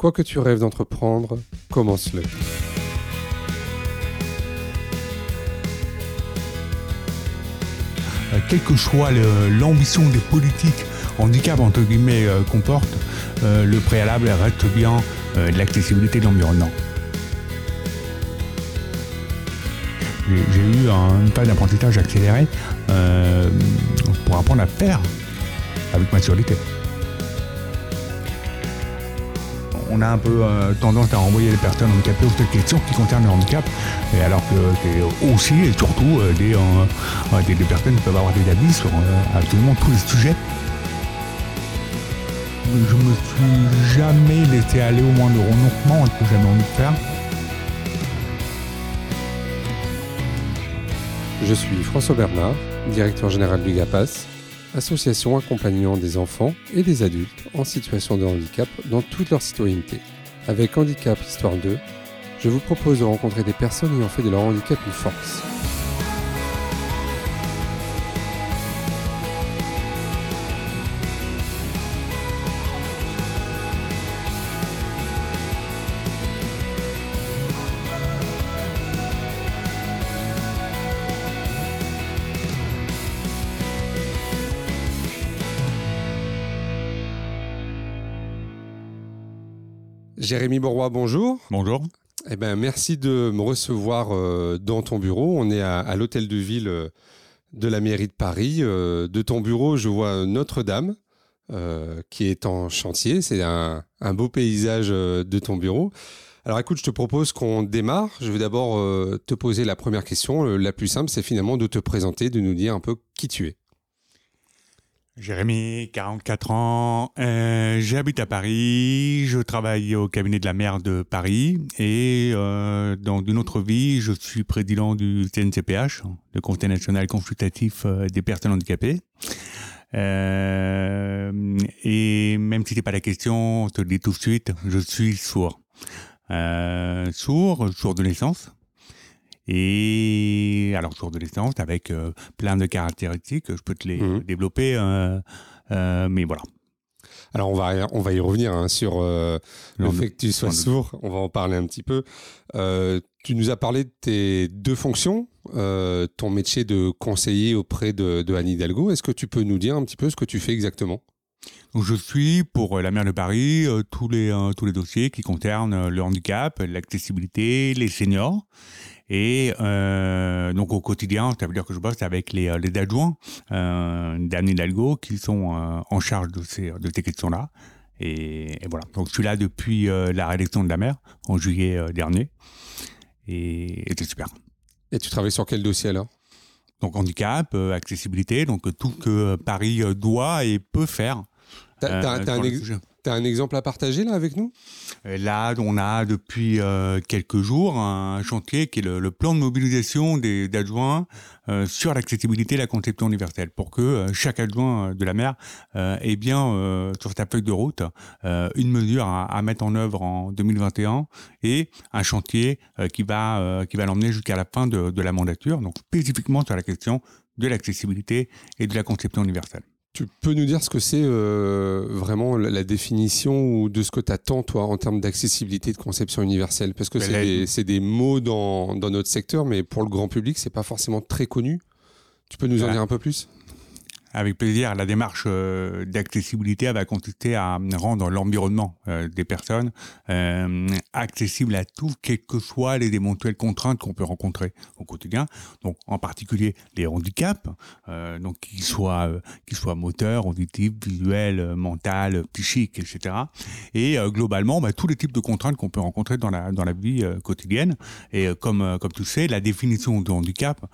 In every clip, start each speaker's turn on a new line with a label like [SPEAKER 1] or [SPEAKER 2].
[SPEAKER 1] Quoi que tu rêves d'entreprendre, commence-le.
[SPEAKER 2] Euh, quelle que soit l'ambition des politiques handicap entre guillemets euh, comportent, euh, le préalable reste bien l'accessibilité de l'environnement. J'ai eu un- une phase d'apprentissage accéléré pour apprendre à faire avec maturité. On a un peu euh, tendance à renvoyer les personnes handicapées aux questions qui concernent le handicap, et alors que c'est aussi et surtout euh, des, euh, des, des personnes qui peuvent avoir des avis sur absolument tous les sujets. Je me suis jamais laissé aller au moins de renoncement ce que j'avais envie de faire.
[SPEAKER 1] Je suis François Bernard, directeur général du GAPAS, association accompagnant des enfants et des adultes en situation de handicap dans toute leur citoyenneté. Avec Handicap Histoire 2, je vous propose de rencontrer des personnes ayant fait de leur handicap une force. Jérémy Bourrois, bonjour.
[SPEAKER 2] Bonjour.
[SPEAKER 1] Eh ben, merci de me recevoir euh, dans ton bureau. On est à, à l'hôtel de ville euh, de la mairie de Paris. Euh, de ton bureau, je vois Notre-Dame qui est en chantier. C'est un, un beau paysage de ton bureau. Alors écoute, je te propose qu'on démarre. Je vais d'abord te poser la première question. La plus simple, c'est finalement de te présenter, de nous dire un peu qui tu es.
[SPEAKER 2] Jérémy, 44 ans, euh, j'habite à Paris, je travaille au cabinet de la maire de Paris et euh, dans une autre vie, je suis président du CNCPH, le Conseil national consultatif euh, des personnes handicapées. Euh, et même si c'est pas la question, je te le dis tout de suite, je suis sourd. Euh, sourd, sourd de naissance. Et alors sourd de naissance avec euh, plein de caractéristiques, je peux te les
[SPEAKER 1] Mhm.
[SPEAKER 2] développer, euh, euh, mais voilà.
[SPEAKER 1] Alors on va, on va y revenir hein, sur euh, le fait que tu sois sourd. On va en parler un petit peu. Euh, tu nous as parlé de tes deux fonctions, euh, ton métier de conseiller auprès de, de Anne Hidalgo. Est-ce que tu peux nous dire un petit peu ce que tu fais exactement?
[SPEAKER 2] Donc je suis pour la maire de Paris tous les tous les dossiers qui concernent le handicap, l'accessibilité, les seniors. Et euh, donc au quotidien, ça veut dire que je bosse avec les, euh, les adjoints euh, d'Anne Hidalgo qui sont euh, en charge de ces, de ces questions-là. Et, et voilà. Donc je suis là depuis la réélection de la maire en juillet dernier. Et, et c'est super.
[SPEAKER 1] Et tu travailles sur quel dossier alors?
[SPEAKER 2] Donc handicap, accessibilité, donc tout que Paris doit et peut faire.
[SPEAKER 1] T'as t'as- t'as
[SPEAKER 2] sur
[SPEAKER 1] un, ex-
[SPEAKER 2] sujet.
[SPEAKER 1] t'as un exemple à partager là avec nous?
[SPEAKER 2] Euh, Là, on a depuis euh, quelques jours un chantier qui est le, plan de mobilisation des adjoints euh, sur l'accessibilité et la conception universelle, pour que chaque adjoint de la euh, ait bien sur sa feuille de route une mesure à, mettre en œuvre en 2021 et un chantier qui va qui va l'emmener jusqu'à la fin de la mandature, donc spécifiquement sur la question de l'accessibilité et de la conception universelle.
[SPEAKER 1] Tu peux nous dire ce que c'est euh, vraiment la, la définition ou de ce que tu attends toi en termes d'accessibilité de conception universelle? Parce que c'est des, mots dans, dans notre secteur, mais pour le grand public, c'est pas forcément très connu. Tu peux nous en
[SPEAKER 2] Voilà.
[SPEAKER 1] dire un peu plus?
[SPEAKER 2] Avec plaisir. La démarche euh, d'accessibilité va consister à rendre l'environnement euh, des personnes euh, accessible à tous, quelles que soient les éventuelles contraintes qu'on peut rencontrer au quotidien. Donc, en particulier les handicaps, euh, donc qu'ils soient, euh, qu'ils soient moteurs, auditifs, visuels, mentaux, psychiques, etc. Et euh, globalement, bah, tous les types de contraintes qu'on peut rencontrer dans la dans la vie quotidienne. Et comme comme tu sais, la définition de handicap,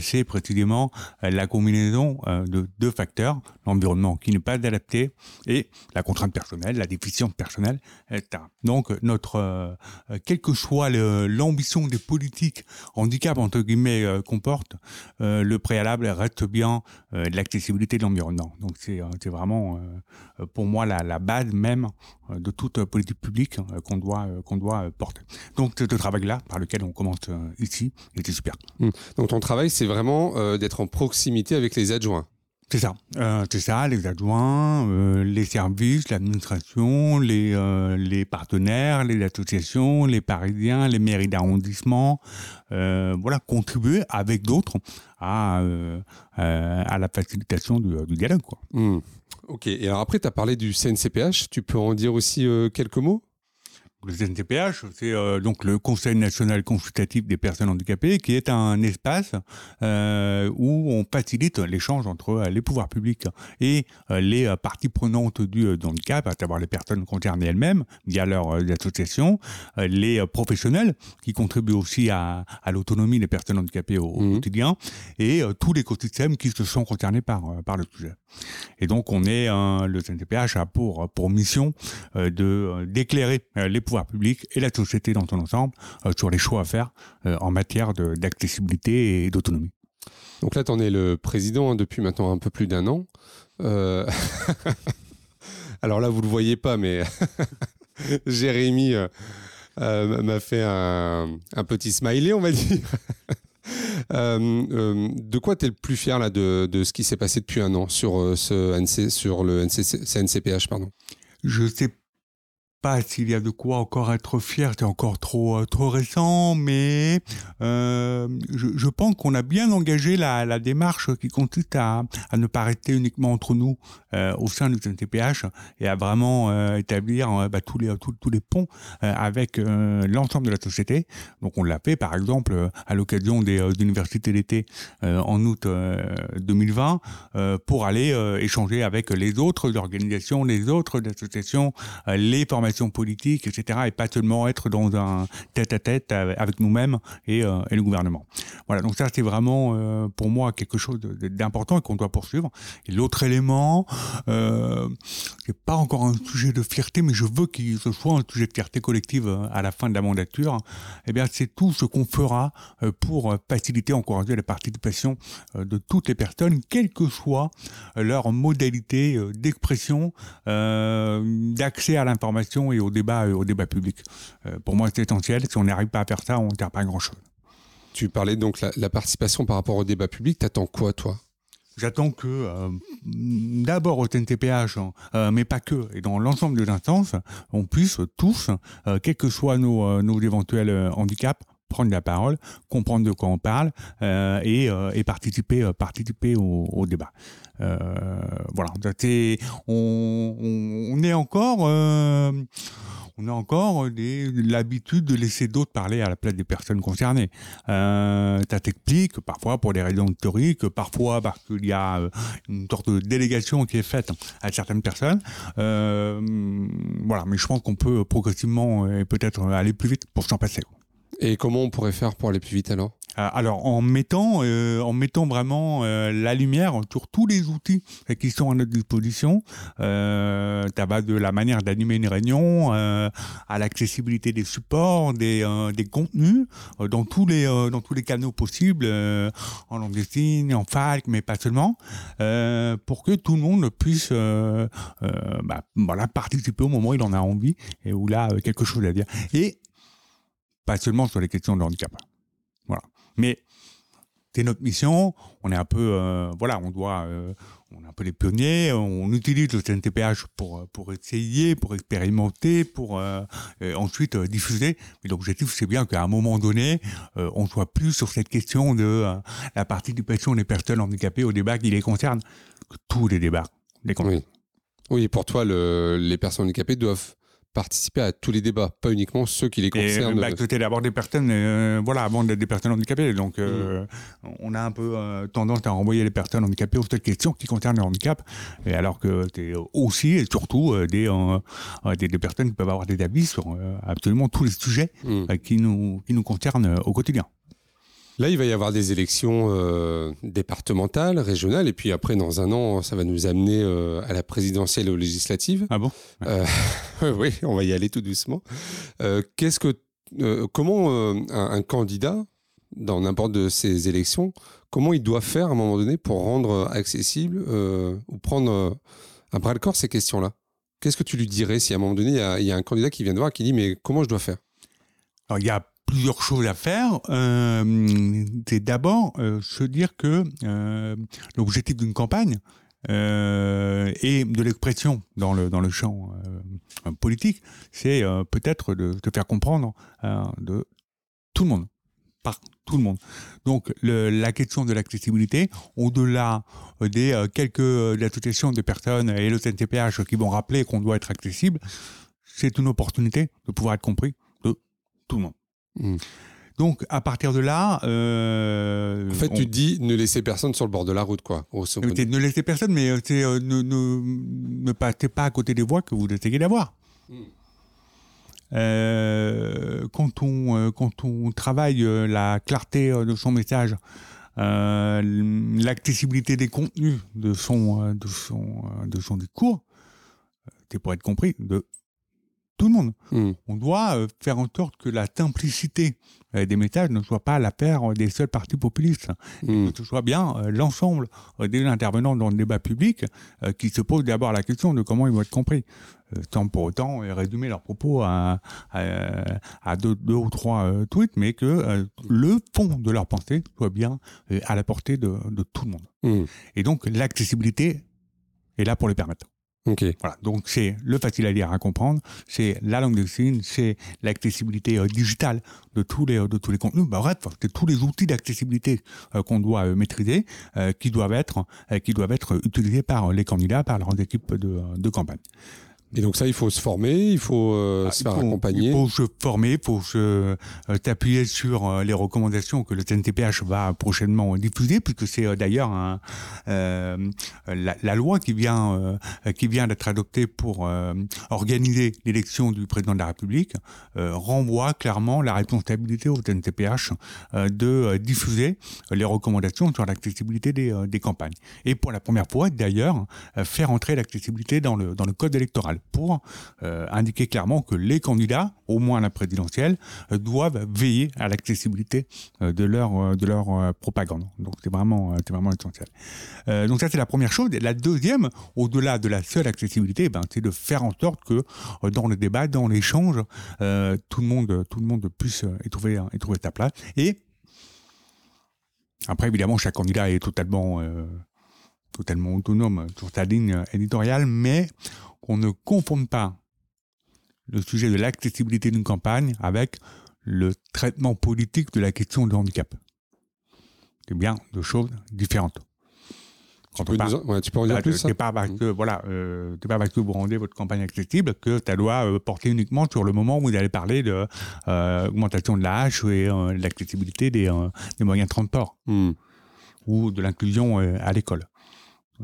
[SPEAKER 2] c'est précisément la combinaison de deux facteurs, l'environnement qui n'est pas adapté et la contrainte personnelle, la déficience personnelle, etc. Donc notre, euh, euh, quelle que soit l'ambition des politiques handicap entre guillemets euh, comporte, euh, le préalable reste bien euh, l'accessibilité de l'environnement. Donc c'est vraiment pour moi la, la base même de toute politique publique qu'on doit qu'on doit porter. Donc ce travail-là par lequel on commence ici, était super.
[SPEAKER 1] Donc ton travail, c'est vraiment d'être en proximité avec les adjoints.
[SPEAKER 2] C'est ça. Euh, c'est ça, les adjoints, euh, les services, l'administration, les, euh, les partenaires, les associations, les parisiens, les mairies d'arrondissement, voilà, contribuer avec d'autres à, à la facilitation du, dialogue. Quoi.
[SPEAKER 1] Hmm. Ok, et alors après, tu as parlé du CNCPH, tu peux en dire aussi quelques mots?
[SPEAKER 2] Le CNCPH, c'est euh, donc le Conseil national consultatif des personnes handicapées, qui est un espace euh, où on facilite l'échange entre euh, les pouvoirs publics et les parties prenantes du handicap, à savoir les personnes concernées elles-mêmes via leurs associations, les professionnels qui contribuent aussi à, l'autonomie des personnes handicapées au, mmh. quotidien, et tous les écosystèmes qui se sont concernés par, par le sujet. Et donc on est le CNCPH a pour pour mission de d'éclairer les pouvoir public et la société dans son ensemble euh, sur les choix à faire euh, en matière d'accessibilité et d'autonomie.
[SPEAKER 1] Donc là, tu en es le président hein, depuis maintenant un peu plus d'un an. Euh, alors là, vous ne le voyez pas, mais Jérémy m'a fait un, petit smiley, on va dire. de quoi tu es le plus fier là, de, de ce qui s'est passé depuis un an sur, ce NC, sur le NCC, CNCPH pardon?
[SPEAKER 2] Je sais s'il y a de quoi encore être fier, c'est encore trop euh, trop récent, mais euh, je, pense qu'on a bien engagé la, démarche qui consiste à, à ne pas rester uniquement entre nous euh, au sein du CNTPH et à vraiment établir bah, tous les tous, tous, les ponts avec l'ensemble de la société. Donc on l'a fait par exemple à l'occasion des universités d'été en août 2020 pour aller échanger avec les autres organisations, les autres associations, les formations politique, etc., et pas seulement être dans un tête-à-tête avec nous-mêmes et, euh, et, le gouvernement. Voilà, donc ça c'est vraiment euh, pour moi quelque chose d'important et qu'on doit poursuivre. Et l'autre élément, euh, n'est pas encore un sujet de fierté, mais je veux qu'il ce soit un sujet de fierté collective euh, à la fin de la mandature. Eh bien, c'est tout ce qu'on fera pour faciliter, encourager la participation de toutes les personnes, quelle que soit leur modalité d'expression, d'accès à l'information et au débat, euh, au débat public. Euh, pour moi, c'est essentiel. Si on n'arrive pas à faire ça, on ne tient pas grand-chose.
[SPEAKER 1] Tu parlais donc la, la participation par rapport au débat public. T'attends quoi, toi?
[SPEAKER 2] J'attends que, euh, d'abord au TNTPH, hein, mais pas que, et dans l'ensemble des instances, on puisse tous, quels que soient nos, nos éventuels handicaps, prendre la parole, comprendre de quoi on parle euh, et, euh, et, participer, euh, participer au, au débat. Euh, voilà, on, on, est encore on a encore l'habitude de laisser d'autres parler à la place des personnes concernées. Euh, ça t'explique, parfois pour des raisons historiques, parfois parce qu'il y a une sorte de délégation qui est faite à certaines personnes. Euh, voilà, mais je pense qu'on peut progressivement et peut-être aller plus vite pour s'en passer.
[SPEAKER 1] Et comment on pourrait faire pour aller plus vite alors?
[SPEAKER 2] Euh, alors en mettant, euh, en mettant vraiment euh, la lumière sur tous les outils qui sont à notre disposition, euh, va de la manière d'animer une réunion à l'accessibilité des supports, des, des contenus dans tous les dans tous les canaux possibles, en langue des signes, en FALC, mais pas seulement, pour que tout le monde puisse bah, voilà participer au moment où il en a envie et où il a quelque chose à dire. Et pas seulement sur les questions de handicap. Voilà. Mais c'est notre mission. On est un peu, euh, voilà, on doit, euh, on est un peu les pionniers. On utilise le CNTPH pour pour essayer, pour expérimenter, pour euh, ensuite diffuser. Mais l'objectif, c'est bien qu'à un moment donné, on soit plus sur cette question de la participation des personnes handicapées au débat qui les concerne que tous les débats les.
[SPEAKER 1] Oui. oui, pour toi, le, les personnes handicapées doivent participer à tous les débats, pas uniquement ceux qui les concernent.
[SPEAKER 2] Et, bah, c'était d'abord des personnes, euh, voilà, avant d'être des personnes handicapées. Donc, euh, mm. on a un peu euh, tendance à renvoyer les personnes handicapées aux seules questions qui concernent le handicap, et alors que c'est aussi et surtout des, des, personnes qui peuvent avoir des avis sur absolument tous les sujets mm. qui, nous, qui nous concernent au quotidien.
[SPEAKER 1] Là, il va y avoir des élections euh, départementales, régionales, et puis après, dans un an, ça va nous amener euh, à la présidentielle et aux législatives.
[SPEAKER 2] Ah bon?
[SPEAKER 1] Euh, Oui, on va y aller tout doucement. Qu'est-ce que, comment un, candidat dans n'importe de ces élections, comment il doit faire à un moment donné pour rendre accessible ou prendre à bras le corps ces questions-là? Qu'est-ce que tu lui dirais si à un moment donné il y, a, un candidat qui vient de voir qui dit mais comment je dois faire?
[SPEAKER 2] Alors, il y a plusieurs choses à faire. Euh, c'est d'abord euh, se dire que euh, l'objectif d'une campagne euh, et de l'expression dans le, dans le champ euh, politique, c'est euh, peut-être de, de faire comprendre de tout le monde, par tout le monde. Donc le, la question de l'accessibilité, au-delà des quelques associations de personnes et le CNTPH qui vont rappeler qu'on doit être accessible, c'est une opportunité de pouvoir être compris de tout le monde.
[SPEAKER 1] Mm.
[SPEAKER 2] Donc à partir de là, euh,
[SPEAKER 1] En fait,
[SPEAKER 2] on-
[SPEAKER 1] tu te dis ne laissez personne sur le bord de la route, quoi. grosso modo.
[SPEAKER 2] c'est ne laissez personne, mais euh, euh, ne, ne, ne passez pas à côté des voies que vous essayez d'avoir.
[SPEAKER 1] Mm.
[SPEAKER 2] Euh, quand, on, euh, quand on travaille euh, la clarté euh, de son message, euh, l'accessibilité des contenus de son, euh, de son, euh, de son discours, euh, c'est pour être compris de tout le monde.
[SPEAKER 1] Mm.
[SPEAKER 2] On doit euh, faire en sorte que la simplicité euh, des messages ne soit pas l'affaire euh, des seuls partis populistes
[SPEAKER 1] Mm.
[SPEAKER 2] que ce soit bien l'ensemble des intervenants dans le débat public qui se posent d'abord la question de comment ils vont être compris, sans pour autant résumer leurs propos à, à, à deux, deux ou trois tweets, mais que le fond de leur pensée soit bien à la portée de, de tout le monde.
[SPEAKER 1] Mm.
[SPEAKER 2] Et donc l'accessibilité est là pour les permettre.
[SPEAKER 1] Ok.
[SPEAKER 2] Voilà, donc c'est le facile à lire, à comprendre, c'est la langue des signes, c'est l'accessibilité euh, digitale de tous les de tous les contenus. Bah, bref, c'est tous les outils d'accessibilité euh, qu'on doit euh, maîtriser, euh, qui doivent être qui doivent être utilisés par les candidats, par leurs équipes de, de campagne.
[SPEAKER 1] Et donc ça, il faut se former, il faut euh,
[SPEAKER 2] Ah,
[SPEAKER 1] se
[SPEAKER 2] il
[SPEAKER 1] faire
[SPEAKER 2] faut-
[SPEAKER 1] accompagner.
[SPEAKER 2] Il faut se former, il faut se euh, t'appuyer sur euh, les recommandations que le CNTPH va prochainement diffuser, puisque c'est euh, d'ailleurs la, la loi qui vient qui vient d'être adoptée pour organiser l'élection du président de la République renvoie clairement la responsabilité au CNTPH euh, de diffuser les recommandations sur l'accessibilité des, des campagnes. Et pour la première fois, d'ailleurs, faire entrer l'accessibilité dans le, dans le code électoral pour euh, indiquer clairement que les candidats, au moins la présidentielle, euh, doivent veiller à l'accessibilité euh, de leur, de leur propagande. Donc c'est vraiment, essentiel. Donc ça c'est la première chose. La deuxième, au-delà de la seule accessibilité, ben, c'est de faire en sorte que dans le débat, dans l'échange, tout le monde, puisse y trouver, y trouver sa place. Et après, évidemment, chaque candidat est totalement, totalement autonome sur sa ligne éditoriale, mais qu'on ne confonde pas le sujet de l'accessibilité d'une campagne avec le traitement politique de la question du handicap. C'est bien deux choses différentes. Quand
[SPEAKER 1] Tu peux, nous ouais, tu peux en dire plus
[SPEAKER 2] c'est pas parce que voilà, euh, c'est pas parce que vous rendez votre campagne accessible que ça doit euh, porter uniquement sur le moment où vous allez parler de euh, augmentation de l'âge et euh, de l'accessibilité des, des moyens de transport
[SPEAKER 1] Mm.
[SPEAKER 2] ou de l'inclusion à l'école.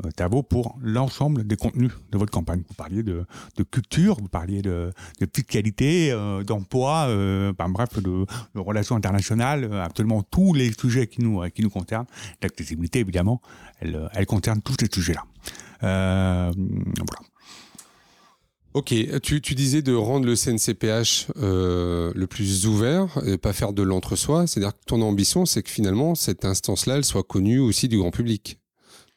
[SPEAKER 2] Euh, vaut pour l'ensemble des contenus de votre campagne. Vous parliez de, culture, vous parliez de, de fiscalité, euh, d'emploi, euh, bref, de, relations internationales, euh, absolument tous les sujets qui nous, euh, qui nous concernent. L'accessibilité, évidemment, elle, concerne tous ces sujets-là. Euh, voilà.
[SPEAKER 1] Ok, tu, disais de rendre le CNCPH le plus ouvert et pas faire de l'entre-soi. C'est-à-dire que ton ambition, c'est que finalement, cette instance-là, elle soit connue aussi du grand public.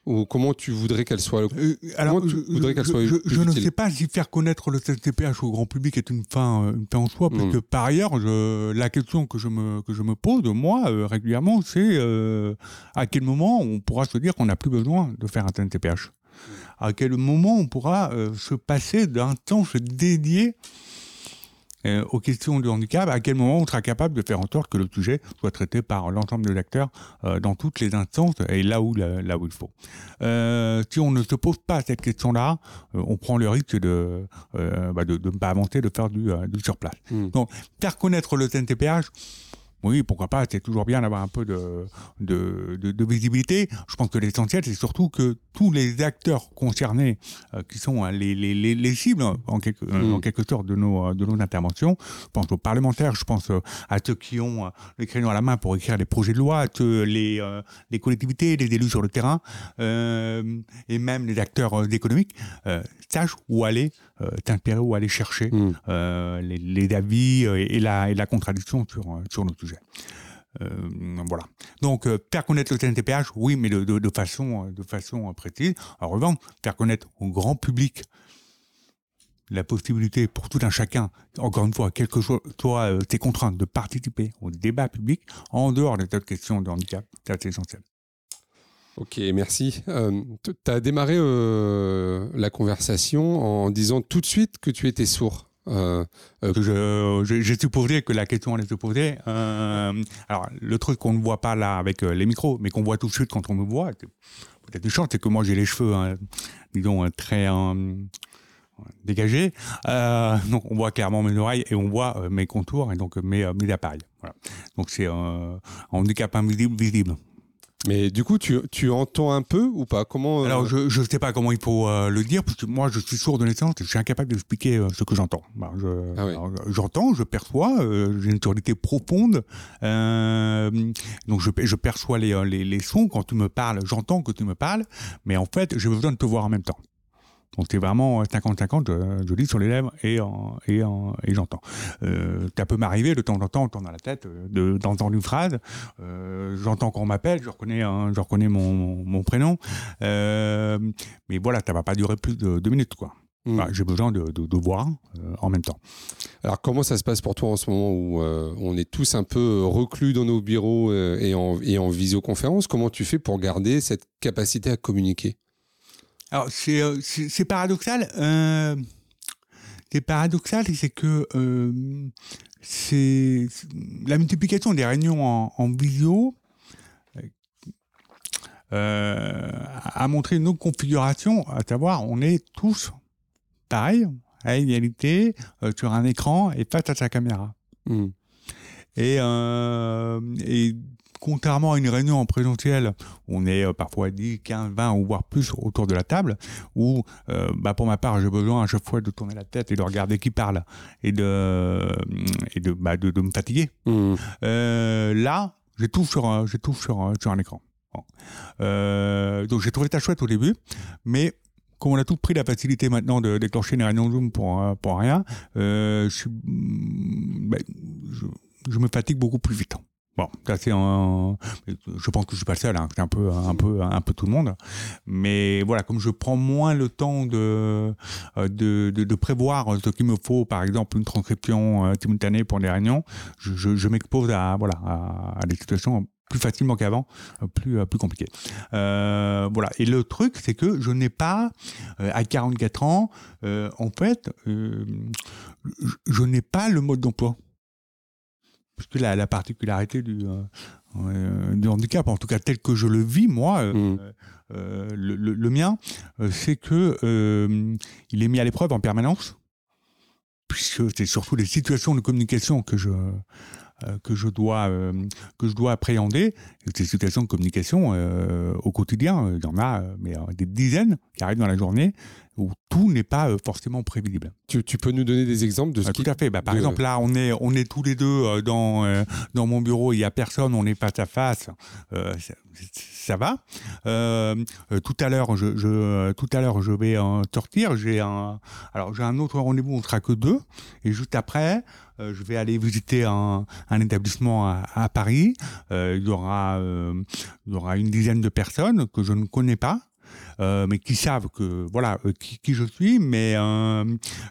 [SPEAKER 1] Ou comment tu voudrais qu'elle soit
[SPEAKER 2] Euh, alors,
[SPEAKER 1] tu
[SPEAKER 2] je,
[SPEAKER 1] voudrais qu'elle
[SPEAKER 2] je-
[SPEAKER 1] soit
[SPEAKER 2] je-
[SPEAKER 1] plus
[SPEAKER 2] je ne sais pas si faire connaître le CNCPH au grand public est une fin, euh, une fin en soi, parce
[SPEAKER 1] Mm.
[SPEAKER 2] que par ailleurs, je, la question que je me, que je me pose, moi, euh, régulièrement, c'est euh, à quel moment on pourra se dire qu'on n'a plus besoin de faire un CNCPH À quel moment on pourra euh, se passer d'un temps se dédier euh, aux questions du handicap, à quel moment on sera capable de faire en sorte que le sujet soit traité par l'ensemble des acteurs euh, dans toutes les instances et là où, là, là où il faut. Euh, si on ne se pose pas cette question-là, on prend le risque de, euh, bah, de, de ne pas avancer, de faire du, du surplace.
[SPEAKER 1] Mm.
[SPEAKER 2] Donc, faire connaître le CNTPH, oui, pourquoi pas, c'est toujours bien d'avoir un peu de, de, de, de visibilité. Je pense que l'essentiel, c'est surtout que tous les acteurs concernés, euh, qui sont hein, les, les, les, les cibles, en quelque, euh,
[SPEAKER 1] Mm.
[SPEAKER 2] en quelque sorte, de nos, euh, de nos interventions, je pense aux parlementaires, je pense à ceux qui ont le crayon à la main pour écrire les projets de loi, à ceux, les, euh, les collectivités, les élus sur le terrain, euh, et même les acteurs économiques, sachent où aller t'inspirer, où aller chercher
[SPEAKER 1] Mm.
[SPEAKER 2] les, les avis et, la, et la contradiction sur, sur nos sujets. Euh, voilà. Donc, euh, faire connaître le CNTPH, oui, mais de, façon, de façon euh, précise. En revanche, faire connaître au grand public la possibilité pour tout un chacun, encore une fois, quelles que soient euh, tes contraintes, de participer au débat public en dehors des de questions de handicap, c'est essentiel.
[SPEAKER 1] Ok, merci. Tu as démarré la conversation en disant tout de suite que tu étais sourd.
[SPEAKER 2] Euh, J'ai supposé que la question allait se poser. alors, le truc qu'on ne voit pas là avec les micros, mais qu'on voit tout de suite quand on me voit, peut-être une chance, c'est que moi j'ai les cheveux, hein, disons, très dégagés. donc, on voit clairement mes oreilles et on voit mes contours et donc mes, mes appareils. Donc, c'est un handicap invisible visible.
[SPEAKER 1] Mais du coup, tu, tu, entends un peu ou pas? Comment
[SPEAKER 2] euh, Alors, je ne sais pas comment il faut euh, le dire, parce que moi, je suis sourd de naissance et je suis incapable d'expliquer euh, ce que j'entends. Bah, ah j'entends, je, perçois, j'ai une surdité profonde. donc, je, je perçois les, les, les, sons quand tu me parles, j'entends que tu me parles, mais en fait, j'ai besoin de te voir en même temps. Donc c'est vraiment 50-50, euh, je, lis sur les lèvres et, et, et j'entends. Euh, ça peut m'arriver de temps en temps, dans la tête, euh, d'entendre une phrase. Euh, j'entends qu'on m'appelle, je reconnais, je reconnais mon, mon, prénom. Euh, mais voilà, ça va pas durer plus de deux minutes, quoi. Hmm. J'ai besoin de, de, de voir en même temps.
[SPEAKER 1] Alors comment ça se passe pour toi en ce moment où on est tous un peu reclus dans nos bureaux et, en, et en visioconférence? Comment tu fais pour garder cette capacité à communiquer?
[SPEAKER 2] Alors, c'est, euh, c'est, paradoxal. Euh, c'est paradoxal, c'est que euh, c'est la multiplication des réunions en, en visio euh, a montré une autre configuration, à savoir, on est tous pareils, à égalité, euh, sur un écran et face à sa caméra. Mmh. Et, euh, et contrairement à une réunion en présentiel, on est euh, parfois 10, 15, 20 ou voire plus autour de la table, où euh, bah pour ma part, j'ai besoin à chaque fois de tourner la tête et de regarder qui parle et de, euh, et de, bah, de, me fatiguer. Mmh. là, j'ai tout sur, tout sur, sur un écran. donc j'ai trouvé ça chouette au début, mais comme on a tout pris la facilité maintenant de déclencher une réunion Zoom pour, pour rien, je, bah, je, je, me fatigue beaucoup plus vite. Bon, ça c'est un. Je pense que je suis pas le seul. Hein, c'est un peu, un peu, un peu tout le monde. Mais voilà, comme je prends moins le temps de de, de, de prévoir ce qu'il me faut, par exemple une transcription euh, simultanée pour des réunions, je, je, je m'expose à voilà à, à, des situations plus facilement qu'avant, plus plus compliquées. Euh, voilà. Et le truc, c'est que je n'ai pas euh, à 44 ans, euh, en fait, euh, je n'ai pas le mode d'emploi puisque la, la particularité du, euh, euh, du handicap, en tout cas tel que je le vis moi, euh, mm. euh le, le, le, mien, c'est que il est mis à l'épreuve en permanence, puisque c'est surtout les situations de communication que je que je dois que je dois appréhender ces situations de communication au quotidien il y en a mais des dizaines qui arrivent dans la journée où tout n'est pas euh, forcément prévisible.
[SPEAKER 1] Tu, tu, peux nous donner des exemples de ce
[SPEAKER 2] ah,
[SPEAKER 1] qui...
[SPEAKER 2] Tout à fait. Bah, par de... exemple, là, on est, on est tous les deux euh, dans, euh, dans mon bureau, il n'y a personne, on est face à face. Euh, ça, ça, va. Euh, tout à l'heure, je, je, tout à l'heure, je vais sortir. J'ai un, alors j'ai un autre rendez-vous, on sera que deux. Et juste après, je vais aller visiter un, établissement à, Paris. il y aura, il y aura une dizaine de personnes que je ne connais pas euh, mais qui savent que voilà euh, qui, qui, je suis, mais euh,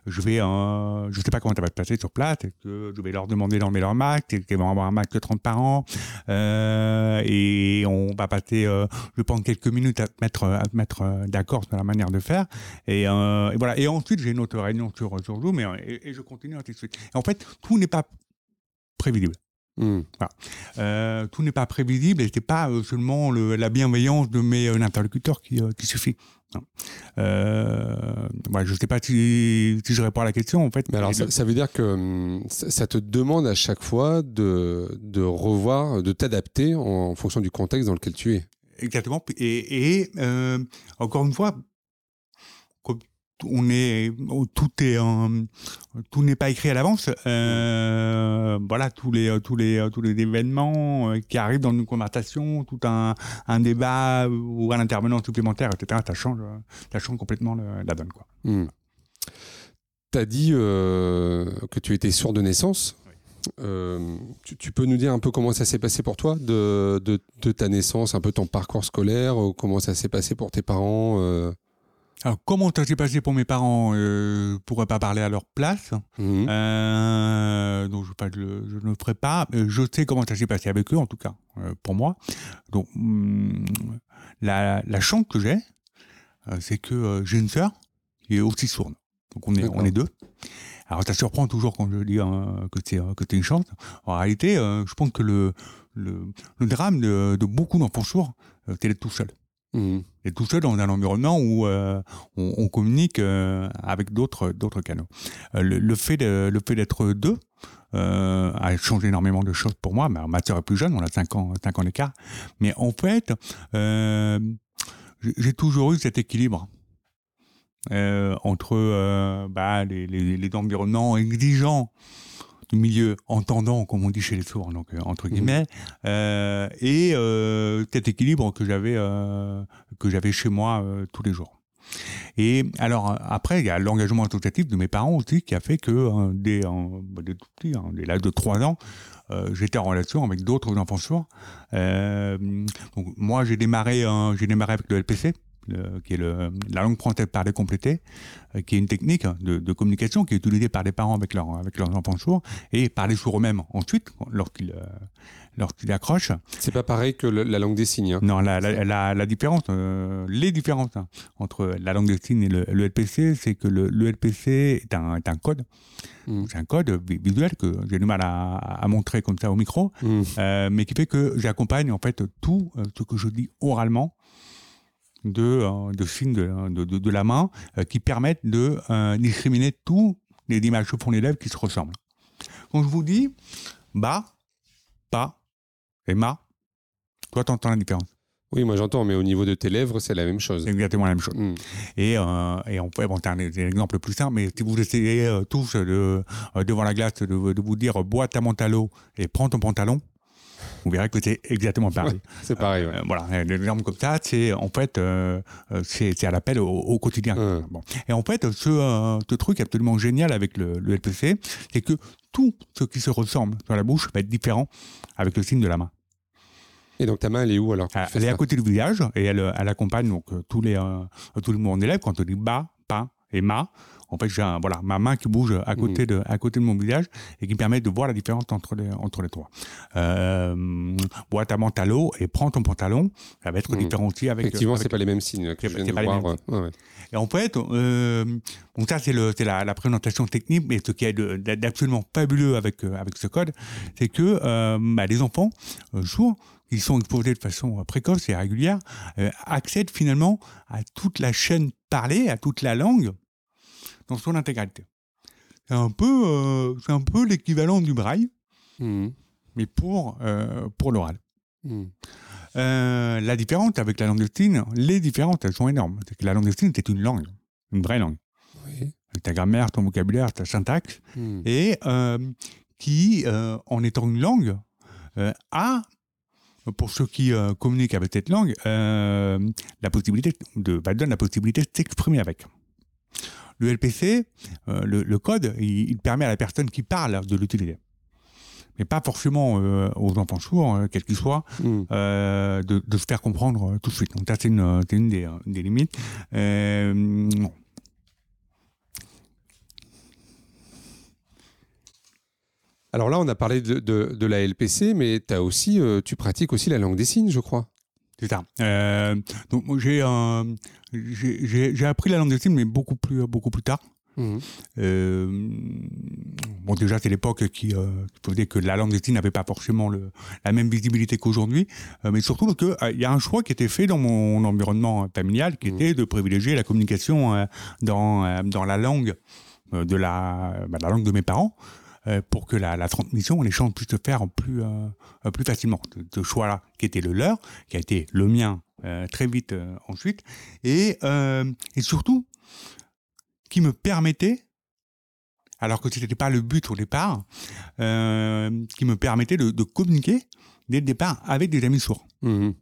[SPEAKER 2] je vais, euh, je sais pas comment ça va se passer sur place, que je vais leur demander d'enlever leur Mac, qu'ils vont avoir un Mac de 30 par an, euh, et on va passer, euh, je pense quelques minutes à mettre, à mettre d'accord sur la manière de faire, et, et voilà. Et ensuite j'ai une autre réunion sur sur Zoom, et, et, et je continue ainsi de suite. Et en fait, tout n'est pas prévisible. Mmh. Voilà. Euh, tout n'est pas prévisible et c'est pas euh, seulement le, la bienveillance de mes euh, interlocuteurs qui, qui suffit. Euh, ouais, je sais pas si, si, je réponds à la question en fait.
[SPEAKER 1] Mais alors ça, ça, veut dire que hum, ça, te demande à chaque fois de, de revoir, de t'adapter en fonction du contexte dans lequel tu es.
[SPEAKER 2] Exactement. Et, et euh, encore une fois, on est tout est tout n'est pas écrit à l'avance. Euh, voilà tous les tous les tous les événements euh, qui arrivent dans une conversation tout un, un débat ou un intervenant supplémentaire etc ça change ça change complètement le, la donne quoi. Mmh.
[SPEAKER 1] tu as dit euh, que tu étais sourd de naissance. Euh, tu, tu, peux nous dire un peu comment ça s'est passé pour toi de, de, de, ta naissance, un peu ton parcours scolaire, comment ça s'est passé pour tes parents euh?
[SPEAKER 2] Alors, comment ça s'est passé pour mes parents euh, Je pourrais pas parler à leur place.
[SPEAKER 1] Mhm.
[SPEAKER 2] Euh, donc, je, pas, je, je ne le ferai pas. Je sais comment ça s'est passé avec eux, en tout cas, euh, pour moi. Donc, hum, la, la chance que j'ai, euh, c'est que j'ai une sœur qui est aussi sourde. Donc, on est, on est deux. Alors, ça surprend toujours quand je dis hein, que c'est que une chance. En réalité, je pense que le, le, le drame de, de beaucoup d'enfants sourds, c'est d'être tout seul
[SPEAKER 1] Mhm.
[SPEAKER 2] Et tout seul dans un environnement où euh, on, communique euh, avec d'autres d'autres canaux. Euh, le, le fait le fait d'être deux a changé énormément de choses pour moi. Ma, sœur est plus jeune, on a 5 ans, ans d'écart. Mais en fait, j'ai toujours eu cet équilibre entre bah, les, les, les environnements exigeants milieu entendant, comme on dit chez les sourds, donc euh, entre
[SPEAKER 1] Mhm.
[SPEAKER 2] guillemets, euh, et euh, cet équilibre que j'avais euh, que j'avais chez moi euh, tous les jours. Et alors euh, après, il y a l'engagement associatif de mes parents aussi qui a fait que dès, bah, dès tout petit, hein, dès l'âge de 3 ans, euh, j'étais en relation avec d'autres enfants sourds. Euh, donc moi, j'ai démarré, euh, j'ai démarré avec le LPC, le- qui est le, la langue parlée complétée, euh, qui est une technique de, de communication qui est utilisée par les parents avec, leurs avec leurs enfants sourds et par les sourds eux-mêmes ensuite, lorsqu'ils euh, lorsqu'ils accrochent.
[SPEAKER 1] C'est pas pareil que le- la langue des signes. hein.
[SPEAKER 2] Non, la, la, la, la différence, euh, les différences hein, entre la langue des signes et le, le LPC, c'est que le, le LPC est un, est un code.
[SPEAKER 1] Mhm.
[SPEAKER 2] C'est un code vi- visuel que j'ai du mal à, à montrer comme ça au micro, euh, mais qui fait que j'accompagne en fait tout ce que je dis oralement de, euh, de signes de, de, de- la main euh, qui permettent de euh, discriminer tous les images que font les lèvres qui se ressemblent. Quand je vous dis bas, pas et ma, toi t'entends la différence.
[SPEAKER 1] Oui, moi j'entends, mais au niveau de tes lèvres, c'est la même chose.
[SPEAKER 2] C'est exactement la même chose.
[SPEAKER 1] Mhm.
[SPEAKER 2] Et, euh, et on peut bon, un, exemple plus simple, mais si vous essayez euh, tous de, euh, devant la glace de, de vous dire bois ta mentalo et prends ton pantalon, vous verrez que c'est exactement pareil.
[SPEAKER 1] C'est pareil. ouais.
[SPEAKER 2] Euh, voilà, un exemple comme ça, c'est en fait, euh, euh, c'est à l'appel au, au quotidien. Bon. Et en fait, ce, euh, ce truc absolument génial avec le, le LPC, c'est que tout ce qui se ressemble sur la bouche va être différent avec le signe de la main.
[SPEAKER 1] Et donc ta main, elle est où alors tu
[SPEAKER 2] Elle est à côté du visage et elle, elle accompagne donc euh, tous les euh, tous les mouvements d'élèves quand on dit bas, pas et ma. En fait, j'ai un- voilà ma main qui bouge à côté de à côté de mon visage et qui permet de voir la différence entre les entre les trois. Euh, bois ta mentalo et prends ton pantalon, ça va être
[SPEAKER 1] Mhm.
[SPEAKER 2] différent aussi avec.
[SPEAKER 1] Effectivement, c'est pas les mêmes signes que je
[SPEAKER 2] pas-
[SPEAKER 1] viens de voir.
[SPEAKER 2] mêmes
[SPEAKER 1] ouais, ouais.
[SPEAKER 2] et en fait, euh, donc ça c'est le c'est la, la présentation technique, mais ce qui est d'absolument fabuleux avec euh, avec ce code, c'est que euh, bah, les enfants euh, sourds qui sont exposés de façon précoce et régulière euh, accèdent finalement à toute la chaîne parlée, à toute la langue dans son intégralité. C'est un peu euh, c'est un peu l'équivalent du braille,
[SPEAKER 1] Mhm.
[SPEAKER 2] mais pour euh, pour l'oral.
[SPEAKER 1] Mhm.
[SPEAKER 2] Euh, la différence avec la langue de signes, les différences elles sont énormes. C'est que la langue de signes c'est une langue, une vraie langue.
[SPEAKER 1] Oui.
[SPEAKER 2] ta grammaire, ton vocabulaire, ta syntaxe,
[SPEAKER 1] Mhm.
[SPEAKER 2] et qui, en étant une langue, a, pour ceux qui euh, communiquent avec cette langue, euh, la possibilité de, bah, donne la possibilité de s'exprimer avec. Le LPC, euh, le, le code, il, il permet à la personne qui parle de l'utiliser. Mais pas forcément euh, aux enfants sourds, euh, quels qu'ils soient, euh, de, de se faire comprendre tout de suite. Donc ça, c'est une, c'est une des, des limites. Non.
[SPEAKER 1] Alors là, on a parlé de, de, de la LPC, mais as aussi, euh, tu pratiques aussi la langue des signes, je crois.
[SPEAKER 2] C'est ça. Euh, donc moi, j'ai euh, j'ai- j'ai j'ai appris la langue des signes, mais beaucoup plus beaucoup plus tard.
[SPEAKER 1] Mhm.
[SPEAKER 2] Euh, bon, déjà, c'est l'époque qui, euh, qui faisait que la langue des signes n'avait pas forcément le, la même visibilité qu'aujourd'hui, euh, mais surtout parce qu'il y a un choix qui était fait dans mon environnement familial, qui
[SPEAKER 1] Mhm.
[SPEAKER 2] était de privilégier la communication euh, dans, euh, dans la langue euh, de la, bah, la langue de mes parents, euh, pour que la, la transmission, les chances puissent se faire plus, euh, euh, plus facilement. Ce, choix-là, qui était le leur, qui a été le mien euh, très vite euh, ensuite, et, euh, et surtout, qui me permettait, alors que ce n'était pas le but au départ, euh, qui me permettait de, de communiquer dès le départ avec des amis sourds.
[SPEAKER 1] Mhm.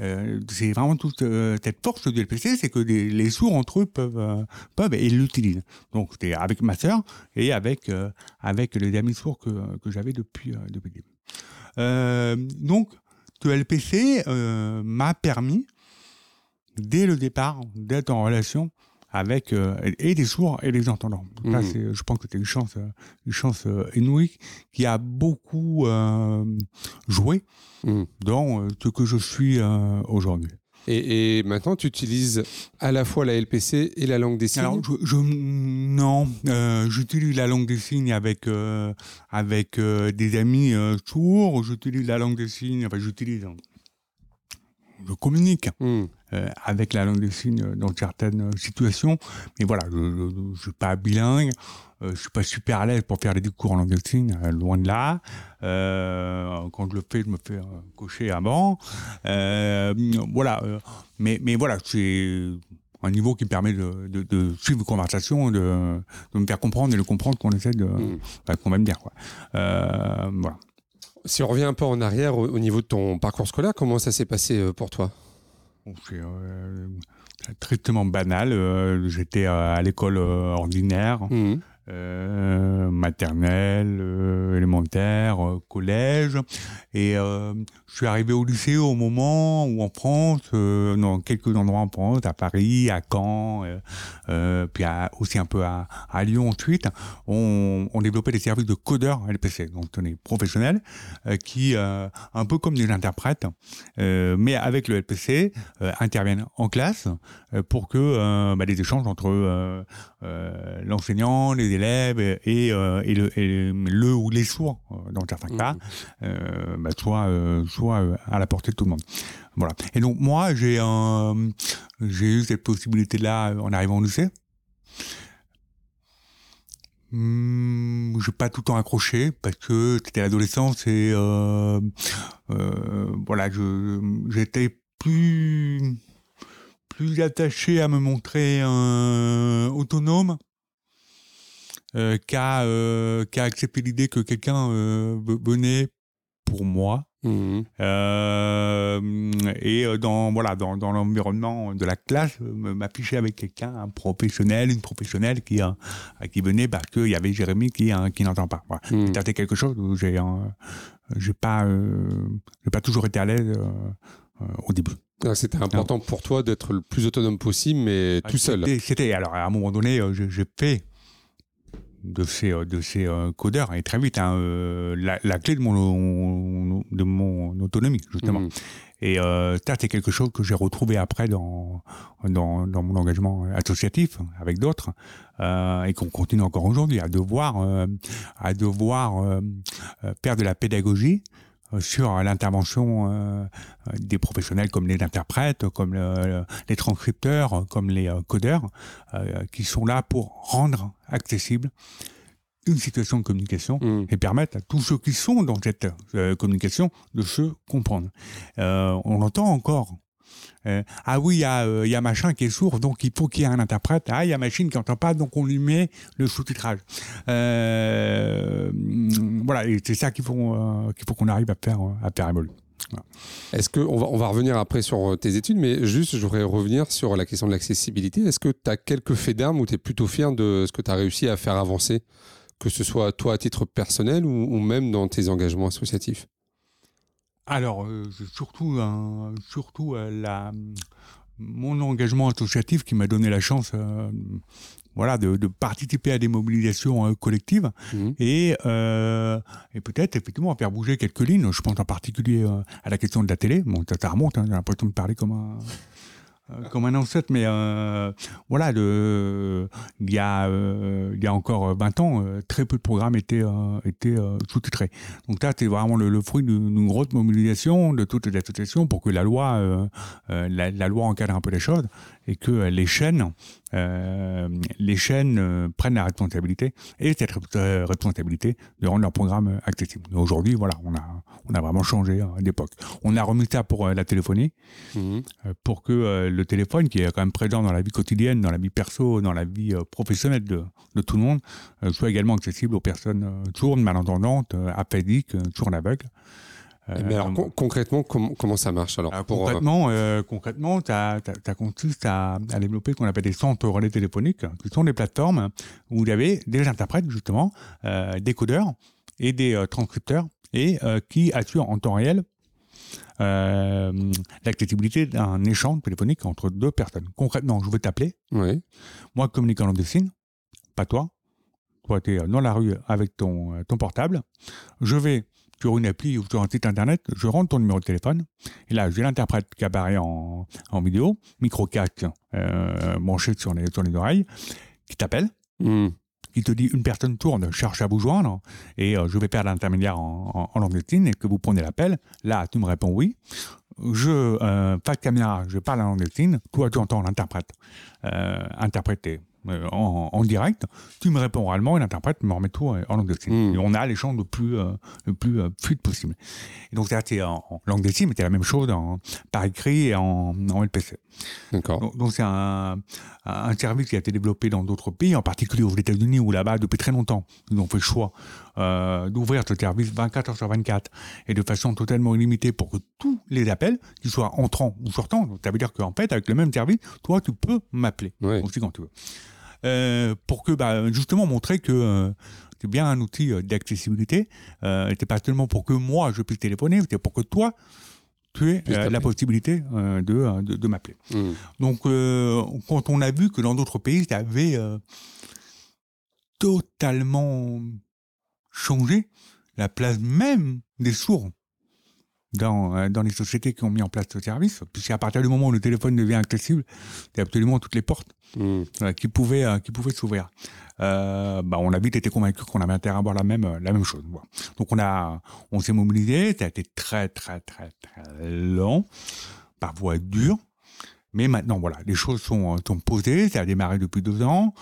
[SPEAKER 2] Euh, c'est vraiment toute euh, cette force du LPC, c'est que des- les sourds entre eux peuvent, euh, peuvent et l'utilisent. Donc c'était avec ma sœur et avec, euh, avec les amis sourds que, que j'avais depuis, euh, depuis le début. Euh, donc ce LPC m'a permis, dès le départ, d'être en relation avec et des sourds et des entendants. Là, mmh. je pense que c'est une chance, une chance inouïe qui a beaucoup joué mmh. dans ce que je suis aujourd'hui.
[SPEAKER 1] Et, maintenant, tu utilises à la fois la LPC et la langue des signes?
[SPEAKER 2] Alors, je, non, euh, j'utilise la langue des signes avec, euh, avec euh, des amis sourds, j'utilise la langue des signes, enfin j'utilise, je communique hmm. Avec la langue des signes dans certaines situations, mais voilà, je ne suis pas bilingue, je suis pas super à l'aise pour faire des cours en langue des signes, loin de là. Euh, quand je le fais, je me fais cocher avant. Euh, voilà. Euh, mais, mais voilà, c'est un niveau qui permet de, de, suivre une conversation, de, de, me faire comprendre et de comprendre qu'on essaie de, mm. qu'on va me dire. Quoi. voilà.
[SPEAKER 1] Si on revient un peu en arrière au, niveau de ton parcours scolaire, comment ça s'est passé pour toi?
[SPEAKER 2] C'est tristement banal. J'étais à l'école ordinaire. Mm euh, maternelle, euh, élémentaire, euh, collège. Et euh, je suis arrivé au lycée au moment où en France, euh, dans quelques endroits en France, à Paris, à Caen, puis aussi un peu à, à Lyon ensuite, on, on, développait des services de codeurs LPC, donc on est professionnels, qui, un peu comme des interprètes, mais avec le LPC, interviennent en classe pour que bah, des échanges entre l'enseignant, les élèves et, euh, et, le, et, le, ou les sourds, euh, dans certains cas, mmh. euh, bah, soit, soit à la portée de tout le monde. Voilà. Et donc moi, j'ai j'ai eu cette possibilité-là en arrivant au lycée. Mmh, j'ai pas tout le temps accroché parce que c'était l'adolescence et euh, euh, voilà, j'étais plus plus attaché à me montrer euh, autonome euh, qu'à euh, accepter l'idée que quelqu'un euh, venait pour moi. Mmh. et dans voilà dans, dans l'environnement de la classe m'afficher avec quelqu'un un professionnel une professionnelle qui qui venait parce qu'il y avait Jérémy qui qui n'entend pas voilà. Mmh. c'était quelque chose où j'ai j'ai pas j'ai pas toujours été à l'aise au début
[SPEAKER 1] ah, c'était important pour toi d'être le plus autonome possible, mais tout seul.
[SPEAKER 2] C'était, alors à un moment donné, j'ai fait de ces, euh, de ces euh, codeurs et très vite hein, euh, la, clé de mon, de mon autonomie justement. Mmh. Et ça c'est quelque chose que j'ai retrouvé après dans, dans, dans mon engagement associatif avec d'autres et qu'on continue encore aujourd'hui à devoir à devoir faire de la pédagogie sur l'intervention des professionnels comme les interprètes, comme les transcripteurs, comme les codeurs, qui sont là pour rendre accessible une situation de communication mm. et permettre à tous ceux qui sont dans cette euh, communication de se comprendre. Euh, on entend encore. Euh, ah oui, il y, a, machin qui est sourd, donc il faut qu'il y ait un interprète. Ah, il y a machine qui n'entend pas, donc on lui met le sous-titrage. voilà, et c'est ça qu'il faut qu'on arrive à faire à faire évoluer.
[SPEAKER 1] Est-ce que on va, revenir après sur euh, tes études, mais juste je voudrais revenir sur la question de l'accessibilité. Est-ce que tu as quelques faits d'armes où tu es plutôt fier de ce que tu as réussi à faire avancer, que ce soit toi à titre personnel ou, même dans tes engagements associatifs?
[SPEAKER 2] Alors, euh, surtout, surtout euh, la, mon engagement associatif qui m'a donné la chance voilà, de, de, participer à des mobilisations euh, collectives mmh. et, euh, et peut-être effectivement faire bouger quelques lignes. Je pense en particulier euh, à la question de la télé. Bon, ça, remonte, hein, j'ai l'impression de parler comme un, euh, comme un ancêtre, mais euh, voilà, le, il, y a, euh, il y a encore 20 ans, très peu de programmes étaient, étaient sous-titrés. Donc là, c'est vraiment le, fruit d'une grosse mobilisation de toutes les associations pour que la loi, la, la, loi encadre un peu les choses et que les chaînes, les chaînes prennent la responsabilité et cette responsabilité de rendre leur programme accessible. Aujourd'hui, voilà, on a, on a vraiment changé d'époque. On a remis ça pour la téléphonie, mmh. pour que le téléphone, qui est quand même présent dans la vie quotidienne, dans la vie perso, dans la vie euh, professionnelle de, tout le monde, euh, soit également accessible aux personnes euh, sourdes, malentendantes, aphasiques, sourdes aveugles.
[SPEAKER 1] Mais alors, concrètement, comment ça marche alors,
[SPEAKER 2] Concrètement, concrètement ça, consiste à, développer ce qu'on appelle des centres relais téléphoniques, qui sont des plateformes où il y avait des interprètes, justement, des codeurs et des transcripteurs, et qui assurent en temps réel l'accessibilité d'un échange téléphonique entre deux personnes. Concrètement, je veux t'appeler.
[SPEAKER 1] Oui.
[SPEAKER 2] Moi, communique en langue des signes, pas toi. Toi, tu es dans la rue avec ton, ton portable. Je vais sur une appli ou sur un site internet, je rentre ton numéro de téléphone. Et là, j'ai l'interprète qui apparaît en, en vidéo, micro euh, branché sur les, sur les oreilles, qui t'appelle.
[SPEAKER 1] Hmm.
[SPEAKER 2] Qui te dit une personne tourne, cherche à vous joindre, et euh, je vais perdre l'intermédiaire en, en, langue et que vous prenez l'appel. Là, tu me réponds oui. Je euh, face caméra, je parle en langue des Toi, tu entends l'interprète euh, interpréter euh, en, direct, tu me réponds oralement et l'interprète me remet tout en langue des signes. Hmm. Et on a l'échange le plus, euh, le plus euh, fluide possible. Et donc, c'est en, en, langue des signes, mais c'est la même chose par écrit et en, en LPC.
[SPEAKER 1] D'accord.
[SPEAKER 2] Donc, c'est un, un, service qui a été développé dans d'autres pays, en particulier aux États-Unis, où là-bas, depuis très longtemps, ils ont fait le choix euh, d'ouvrir ce service 24 heures sur 24 et de façon totalement illimitée pour que tous les appels, qu'ils soient entrants ou sortants, donc ça veut dire qu'en fait, avec le même service, toi, tu peux m'appeler aussi quand tu veux. Euh, pour que bah, justement montrer que euh, c'est bien un outil euh, d'accessibilité. Euh, c'est pas seulement pour que moi je puisse téléphoner, c'est pour que toi tu aies la possibilité de, de, de m'appeler.
[SPEAKER 1] Mmh.
[SPEAKER 2] Donc quand on a vu que dans d'autres pays ça avait totalement changé la place même des sourds dans, dans les sociétés qui ont mis en place ce service, puisqu'à partir du moment où le téléphone devient accessible, c'est absolument toutes les portes
[SPEAKER 1] Mmh.
[SPEAKER 2] qui pouvaient euh, qui pouvaient s'ouvrir. Euh, bah, on a vite été convaincu qu'on avait intérêt à voir la même la même chose. Donc on a on s'est mobilisé, ça a été très très très très long, parfois dur, mais maintenant voilà, les choses sont sont posées, ça a démarré depuis deux ans.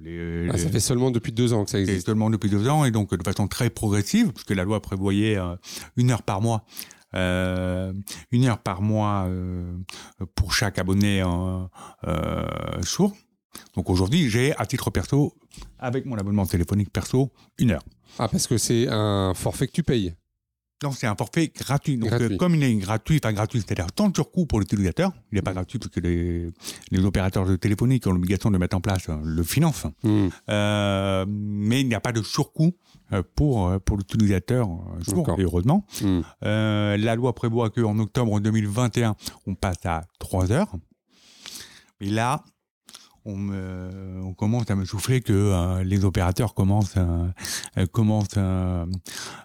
[SPEAKER 1] Les, ah, ça fait seulement depuis deux ans que ça existe.
[SPEAKER 2] Seulement depuis deux ans et donc de façon très progressive, puisque la loi prévoyait euh, une heure par mois euh, une heure par mois euh, pour chaque abonné euh, sourd. Donc aujourd'hui, j'ai à titre perso, avec mon abonnement téléphonique perso, une heure.
[SPEAKER 1] Ah, parce que c'est un forfait que tu payes
[SPEAKER 2] non, c'est un forfait gratuit. Donc, euh, comme il est gratuit, enfin gratuit, c'est-à-dire tant de surcoût pour l'utilisateur, il n'est pas gratuit parce que les, les opérateurs de téléphonie qui ont l'obligation de mettre en place euh, le financent.
[SPEAKER 1] Hmm.
[SPEAKER 2] Euh, mais il n'y a pas de surcoût euh, pour, pour l'utilisateur, heureusement.
[SPEAKER 1] Hmm.
[SPEAKER 2] la loi prévoit qu'en octobre 2021, on passe à 3 heures. Et là, on, me, on commence à me souffler que euh, les opérateurs commencent, euh, commencent euh,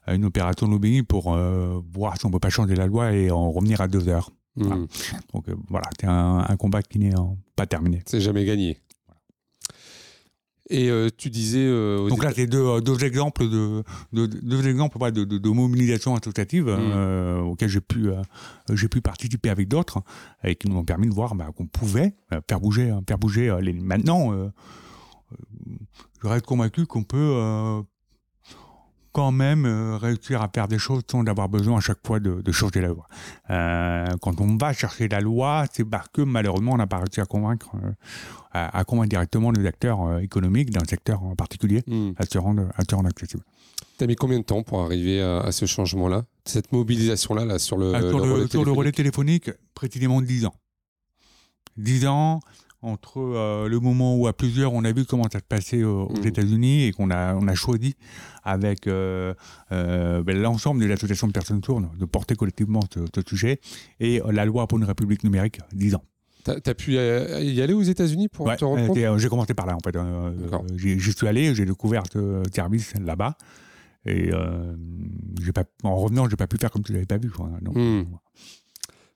[SPEAKER 2] une opération de lobbying pour voir si on peut pas changer la loi et en revenir à deux heures.
[SPEAKER 1] Mmh.
[SPEAKER 2] Donc voilà, c'est un, un, combat qui n'est pas terminé.
[SPEAKER 1] C'est jamais gagné. Et euh, tu disais. Euh,
[SPEAKER 2] Donc là, c'est deux, euh, deux, exemples de, de deux exemples de, de, de, mobilisation associative mmh. euh, auxquelles j'ai pu j'ai pu participer avec d'autres et qui nous ont permis de voir bah, qu'on pouvait faire bouger faire bouger les. Maintenant, je reste convaincu qu'on peut quand même euh, réussir à faire des choses sans avoir besoin à chaque fois de, de changer la loi. Euh, quand on va chercher la loi, c'est parce que malheureusement on n'a pas réussi à convaincre, euh, à, à, convaincre directement les acteurs économiques d'un secteur en particulier
[SPEAKER 1] mmh.
[SPEAKER 2] à se rendre, à se rendre accessible.
[SPEAKER 1] T'as mis combien de temps pour arriver à, à ce changement-là, cette mobilisation-là là, sur le,
[SPEAKER 2] sur
[SPEAKER 1] le,
[SPEAKER 2] le,
[SPEAKER 1] relais
[SPEAKER 2] sur le relais téléphonique? Précisément 10 ans. 10 ans, entre euh, le moment où à plusieurs on a vu comment ça se passait aux, aux mmh. États-Unis et qu'on a on a choisi avec euh, euh, ben, l'ensemble des associations de personnes sourdes de porter collectivement ce, ce sujet et la loi pour une république numérique 10 ans.
[SPEAKER 1] T'as as pu y aller aux États-Unis pour
[SPEAKER 2] ouais,
[SPEAKER 1] te rendre compte?
[SPEAKER 2] euh, J'ai commencé par là en fait. Euh, J'y suis allé, j'ai découvert ce service là-bas et pas, en revenant, j'ai pas pu faire comme tu l'avais pas vu. Quoi, donc,
[SPEAKER 1] mmh.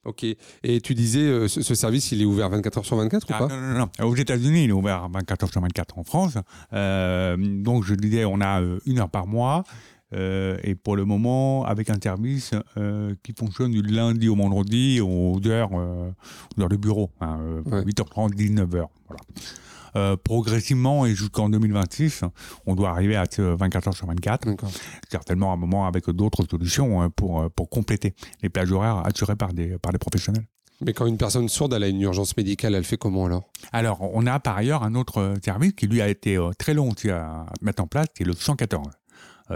[SPEAKER 1] Ok. Et tu disais, euh, ce, ce, service, il est ouvert 24 heures sur 24
[SPEAKER 2] ah,
[SPEAKER 1] ou pas
[SPEAKER 2] non, non, non. Aux États-Unis, il est ouvert 24 heures sur 24 en France. Euh, donc, je disais, on a euh, une heure par mois. Euh, et pour le moment, avec un service euh, qui fonctionne du lundi au vendredi aux heures, euh, aux heures de bureau, hein, ouais. 8h30, 19h. Voilà. Euh, progressivement et jusqu'en 2026, on doit arriver à 24 heures sur 24. Certainement à un moment avec d'autres solutions hein, pour, pour compléter les plages horaires assurées par des, par des professionnels.
[SPEAKER 1] Mais quand une personne sourde elle a une urgence médicale, elle fait comment alors?
[SPEAKER 2] Alors, on a par ailleurs un autre service qui lui a été très long à mettre en place, qui est le 114.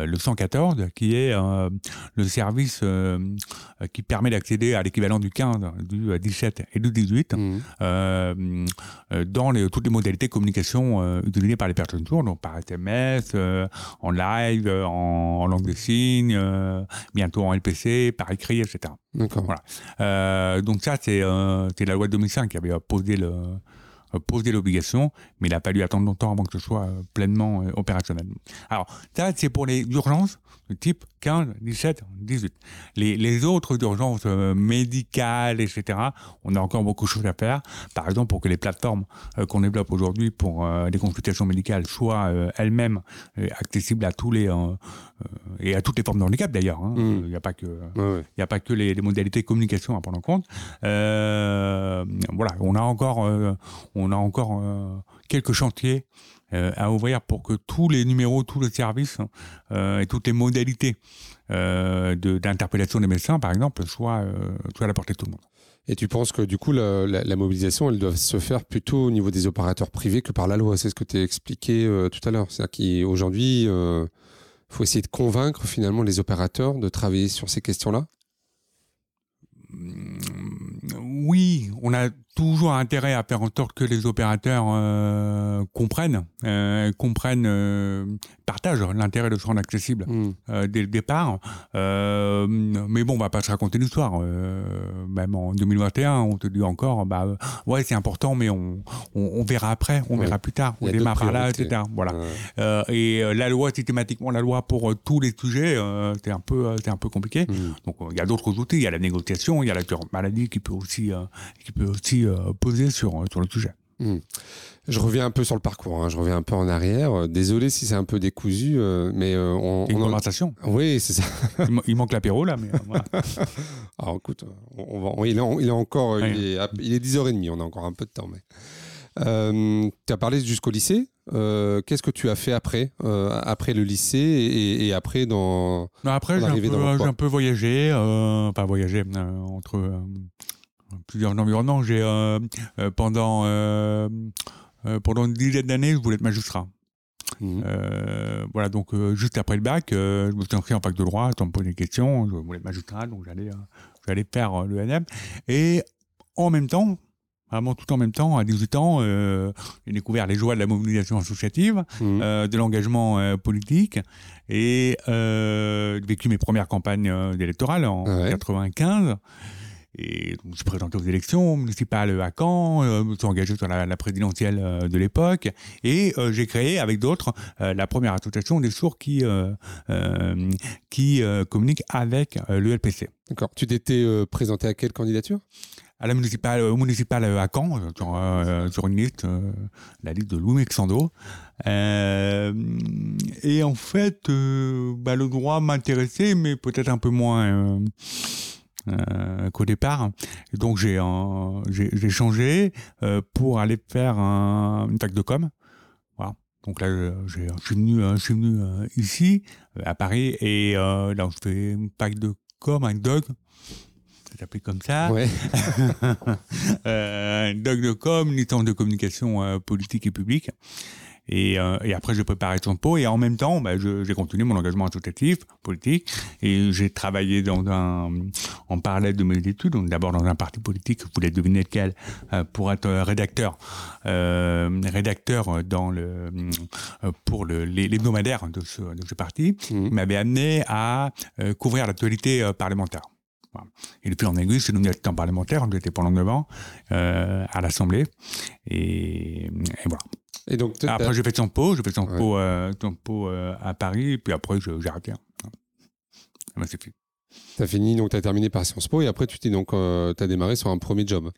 [SPEAKER 2] Le 114, qui est le service qui permet d'accéder à l'équivalent du 15, du 17 et du 18 mmh. dans les, toutes les modalités de communication utilisées par les personnes sourdes, donc par SMS, en live, en, en, langue des signes, bientôt en LPC, par écrit, etc.
[SPEAKER 1] D'accord.
[SPEAKER 2] Voilà. donc ça, c'est la loi de 2005 qui avait posé le euh, poser l'obligation, mais il a fallu attendre longtemps avant que ce soit euh, pleinement euh, opérationnel. Alors, ça, c'est pour les urgences type 15, 17, 18. Les, les autres urgences médicales, etc., on a encore beaucoup de choses à faire. Par exemple, pour que les plateformes qu'on développe aujourd'hui pour les consultations médicales soient elles-mêmes accessibles à tous les et à toutes les formes de handicap d'ailleurs. Hein. Mm. Il n'y a pas que il a pas que les, les, modalités de communication à prendre en compte. voilà, on a encore on a encore euh, quelques chantiers euh, à ouvrir pour que tous les numéros, tous les services euh, et toutes les modalités d'interpellation des médecins, par exemple, soient, à la portée de tout le monde.
[SPEAKER 1] Et tu penses que du coup, la, mobilisation, elle doit se faire plutôt au niveau des opérateurs privés que par la loi? C'est ce que tu as expliqué tout à l'heure. C'est-à-dire qu'aujourd'hui, il faut essayer de convaincre finalement les opérateurs de travailler sur ces questions-là?
[SPEAKER 2] Oui, on a toujours intérêt à faire en sorte que les opérateurs euh, comprennent, euh, comprennent, euh, partagent l'intérêt de se rendre accessible mm. dès le départ. mais bon, on va pas se raconter l'histoire. même en 2021, on te dit encore, bah ouais, c'est important, mais on, on, verra après, on verra plus tard, on démarre par là, etc. Voilà. et la loi, systématiquement, la loi pour tous les sujets, c'est un peu, c'est un peu compliqué. Mm. Donc il y a d'autres outils, il y a la négociation, il y a la maladie qui peut aussi, qui peut aussi euh, sur, euh, sur le sujet.
[SPEAKER 1] Hmm. Je reviens un peu sur le parcours, hein. je reviens un peu en arrière. Désolé si c'est un peu décousu, euh, mais on.
[SPEAKER 2] Une conversation.
[SPEAKER 1] Oui, c'est ça.
[SPEAKER 2] il, manque l'apéro là, mais.
[SPEAKER 1] Alors écoute, on va... il, est, il, est, encore. Il, est, il, est, 10h30, on a encore un peu de temps. Mais... tu as parlé jusqu'au lycée. Qu'est-ce que tu as fait après, après le lycée et, après dans.
[SPEAKER 2] après, j'ai un, un, peu voyagé, pas voyagé entre plusieurs environnements. J'ai euh, euh, pendant euh, pendant une dizaine d'années, je voulais être magistrat. Mmh. voilà, donc juste après le bac, je me suis inscrit en fac de droit, on me posait des questions, je voulais être magistrat, donc j'allais j'allais faire l'ENM. Et en même temps, vraiment tout en même temps, à 18 ans, j'ai découvert les joies de la mobilisation associative, mmh. de l'engagement politique, et vécu mes premières campagnes électorales en 95. Et donc, je suis présenté aux élections municipales à Caen, euh, je me suis engagé sur la, présidentielle euh, de l'époque, et euh, j'ai créé avec d'autres la première association des sourds qui, qui communiquent avec le LPC.
[SPEAKER 1] D'accord. Tu t'étais présenté à quelle candidature?
[SPEAKER 2] À la municipale, au municipal à Caen, sur, sur une liste, la liste de Louis Mexando. et en fait, bah, le droit m'intéressait, mais peut-être un peu moins euh, qu'au départ. donc j'ai j'ai changé euh, pour aller faire un, une fac de com. Voilà. Donc là, je suis venu, je suis venu euh, ici, à Paris, et là, je fais une fac de com, un dog, ça s'appelle comme ça.
[SPEAKER 1] Ouais.
[SPEAKER 2] euh, doc de com, licence de communication politique et publique. Et, euh, et après, préparais son pot. Et en même temps, bah, j'ai continué mon engagement associatif, politique. Et j'ai travaillé dans un, en parallèle de mes études, d'abord dans un parti politique, vous voulez deviner lequel, euh, pour être rédacteur, euh, rédacteur dans le, euh, pour le, les, hebdomadaires de ce, de ce parti, mmh. m'avait amené à euh, couvrir l'actualité parlementaire. Et depuis en aiguille, c'est devenu assistant parlementaire, j'étais pendant 9 ans euh, à l'Assemblée. Et, et, voilà. Et donc, après, j'ai fait pot, j'ai fait son pot, euh, euh, à Paris, et puis après, j'ai arrêté. Hein. c'est fini.
[SPEAKER 1] T'as fini, donc t'as terminé par Sciences Po, et après, tu t'es donc, euh, t'as démarré sur un premier job.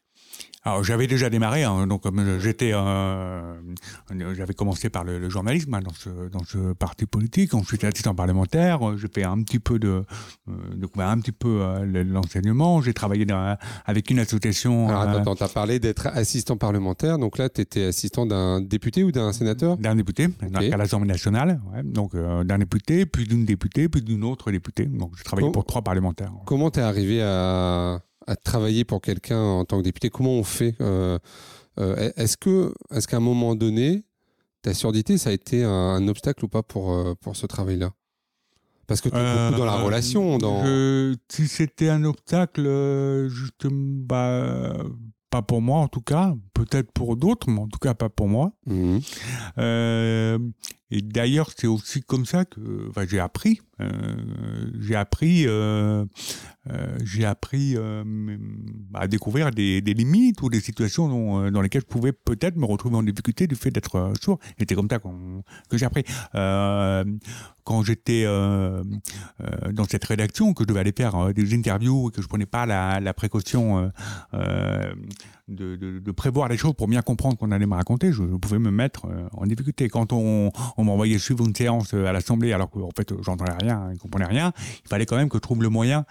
[SPEAKER 2] Alors j'avais déjà démarré, hein, donc j'étais, euh, j'avais commencé par le, journalisme hein, dans ce dans ce parti politique. Ensuite assistant parlementaire. J'ai fait un petit peu de, euh, un petit peu euh, l'enseignement. J'ai travaillé dans, avec une association.
[SPEAKER 1] Alors attends, t'as parlé d'être assistant parlementaire. Donc là, tu étais assistant d'un député ou d'un sénateur?
[SPEAKER 2] D'un député, à l'Assemblée nationale. Ouais, donc d'un député, puis d'une députée, puis d'une autre députée. Donc j'ai travaillé pour trois parlementaires.
[SPEAKER 1] Comment t'es arrivé à à travailler pour quelqu'un en tant que député? Comment on fait euh, euh, Est-ce que, est-ce qu'à un moment donné, ta surdité, ça a été un, obstacle ou pas pour, euh, pour ce travail-là? Parce que tu es beaucoup dans la relation. Dans...
[SPEAKER 2] Je- si c'était un obstacle, euh, juste, bah, pas pour moi en tout cas, peut-être pour d'autres, mais en tout cas pas pour moi. Euh, et d'ailleurs, c'est aussi comme ça que enfin, j'ai appris. Euh, j'ai appris, euh, j'ai appris euh, à découvrir des, limites ou des situations euh, dans lesquelles je pouvais peut-être me retrouver en difficulté du fait d'être sourd. C'est comme ça que j'ai appris. Quand j'étais dans cette rédaction, que je devais aller faire des interviews et que je prenais pas la, précaution de, prévoir les choses pour bien comprendre qu'on allait me raconter, je, pouvais me mettre en difficulté. Quand on, m'envoyait suivre une séance à l'Assemblée alors qu'en fait j'entendais rien, je comprenais rien, il fallait quand même que je trouve le moyen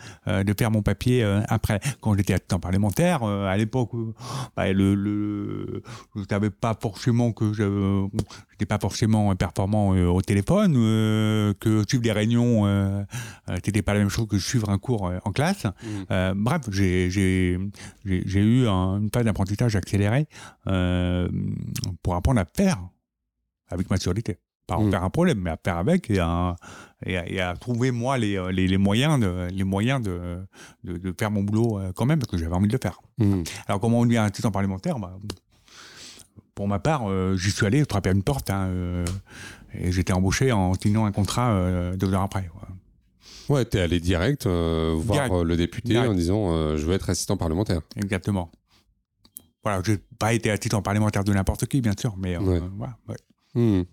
[SPEAKER 2] de faire mon papier euh, après. Quand j'étais assistant parlementaire, euh, à l'époque, euh, bah, le, le, je savais pas forcément que je n'étais pas forcément performant au téléphone, que suivre des réunions, c'était pas la même chose que suivre un cours en classe. Euh, bref, j'ai j'ai j'ai j'ai eu un- une phase d'apprentissage accéléré euh, pour apprendre à faire avec maturité. Pas en
[SPEAKER 1] Mm.
[SPEAKER 2] faire un problème, mais à faire avec et à, et à, et à trouver moi les, euh, les, les moyens de les moyens de, de, de faire mon boulot euh, quand même parce que j'avais envie de le faire.
[SPEAKER 1] Mhm.
[SPEAKER 2] Alors comment on devient assistant parlementaire bah, Pour ma part, euh, j'y suis allé, je frappais à une porte hein, euh, et j'étais embauché en signant un contrat euh, deux heures après.
[SPEAKER 1] Ouais, t'es allé direct euh, voir
[SPEAKER 2] Direct.
[SPEAKER 1] le député
[SPEAKER 2] Direct.
[SPEAKER 1] en disant euh, je veux être assistant parlementaire.
[SPEAKER 2] Exactement. Voilà, j'ai pas été assistant parlementaire de n'importe qui, bien sûr, mais euh,
[SPEAKER 1] Ouais.
[SPEAKER 2] voilà, ouais.
[SPEAKER 1] Mhm.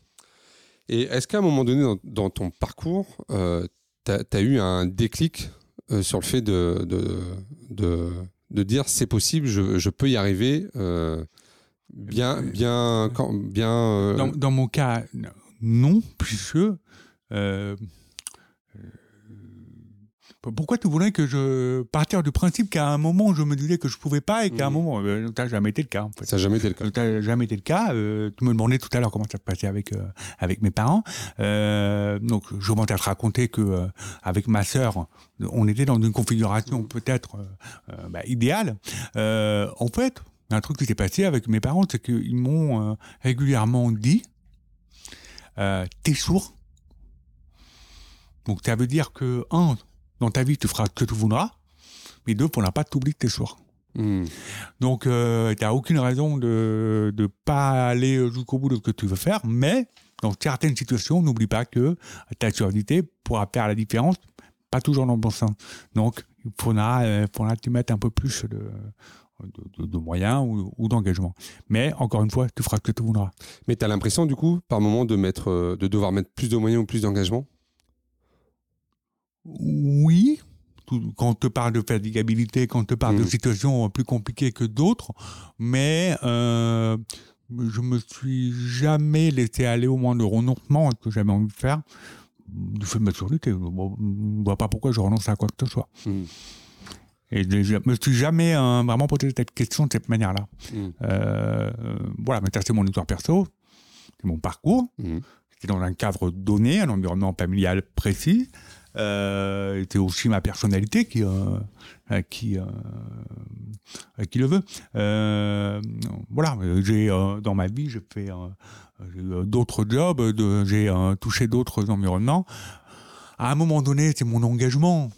[SPEAKER 1] Et est-ce qu'à un moment donné dans, dans ton parcours, euh, t'as as eu un déclic euh, sur le fait de, de, de, de dire c'est possible, je, je peux y arriver euh, bien, bien, quand, bien. euh,
[SPEAKER 2] Dans, dans mon cas, non, puisque. euh, euh, pourquoi tu voudrais que je partir du principe qu'à un moment je me disais que je pouvais pas et qu'à un
[SPEAKER 1] Mhm.
[SPEAKER 2] moment euh, n'a jamais été le cas en fait.
[SPEAKER 1] ça n'a jamais été le cas.
[SPEAKER 2] N'a jamais été le cas. Euh, tu me demandais tout à l'heure comment ça se passait avec euh, avec mes parents. Euh, donc je vais te raconter que avec ma sœur, on était dans une configuration peut-être euh, euh, bah, idéale. En fait, un truc qui s'est passé avec mes parents, c'est qu'ils m'ont régulièrement dit "T'es sourd." Donc ça veut dire que un, dans ta vie, tu feras ce que tu voudras, mais deux, on n'a pas t'oublier que t'es sourd.
[SPEAKER 1] Mhm.
[SPEAKER 2] Donc, euh, tu n'as aucune raison de ne pas aller jusqu'au bout de ce que tu veux faire, mais dans certaines situations, n'oublie pas que ta surdité pourra faire la différence, pas toujours dans le bon sens. Donc, il faudra, euh, faudra mettre un peu plus de, de, de- de moyens ou, ou d'engagement. Mais encore une fois, tu feras ce que tu voudras.
[SPEAKER 1] Mais tu as l'impression, du coup, par moment, de, mettre, euh, de devoir mettre plus de moyens ou plus d'engagement?
[SPEAKER 2] Oui, quand on te parle de fatigabilité, quand on te parle de
[SPEAKER 1] Mhm.
[SPEAKER 2] situations plus compliquées que d'autres, mais euh, je me suis jamais laissé aller au moins de renoncement à ce que j'avais envie de faire du fait de ma surdité. Je ne vois pas pourquoi je renonce à quoi que ce soit.
[SPEAKER 1] Mhm.
[SPEAKER 2] Et je me suis jamais euh, vraiment posé cette question de cette manière-là.
[SPEAKER 1] Mhm.
[SPEAKER 2] Euh, voilà, mais ça c'est mon histoire perso, c'est mon parcours. C'était dans un cadre donné, un environnement familial précis. Euh, c'était aussi ma personnalité qui, euh, euh, qui, euh, euh, qui le veut. Euh, voilà, j'ai dans ma vie, j'ai fait d'autres jobs, j'ai touché d'autres environnements. À un moment donné, c'est mon engagement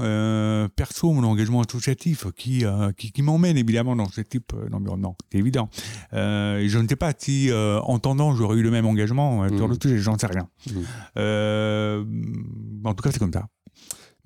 [SPEAKER 2] euh, perso, mon engagement associatif qui, euh, qui, qui m'emmène évidemment dans ce type euh, d'environnement. C'est évident. Euh, je ne sais pas si, en tendant, j'aurais eu le même engagement sur
[SPEAKER 1] Mhm.
[SPEAKER 2] le sujet, j'en sais rien.
[SPEAKER 1] Mhm.
[SPEAKER 2] En tout cas, c'est comme ça.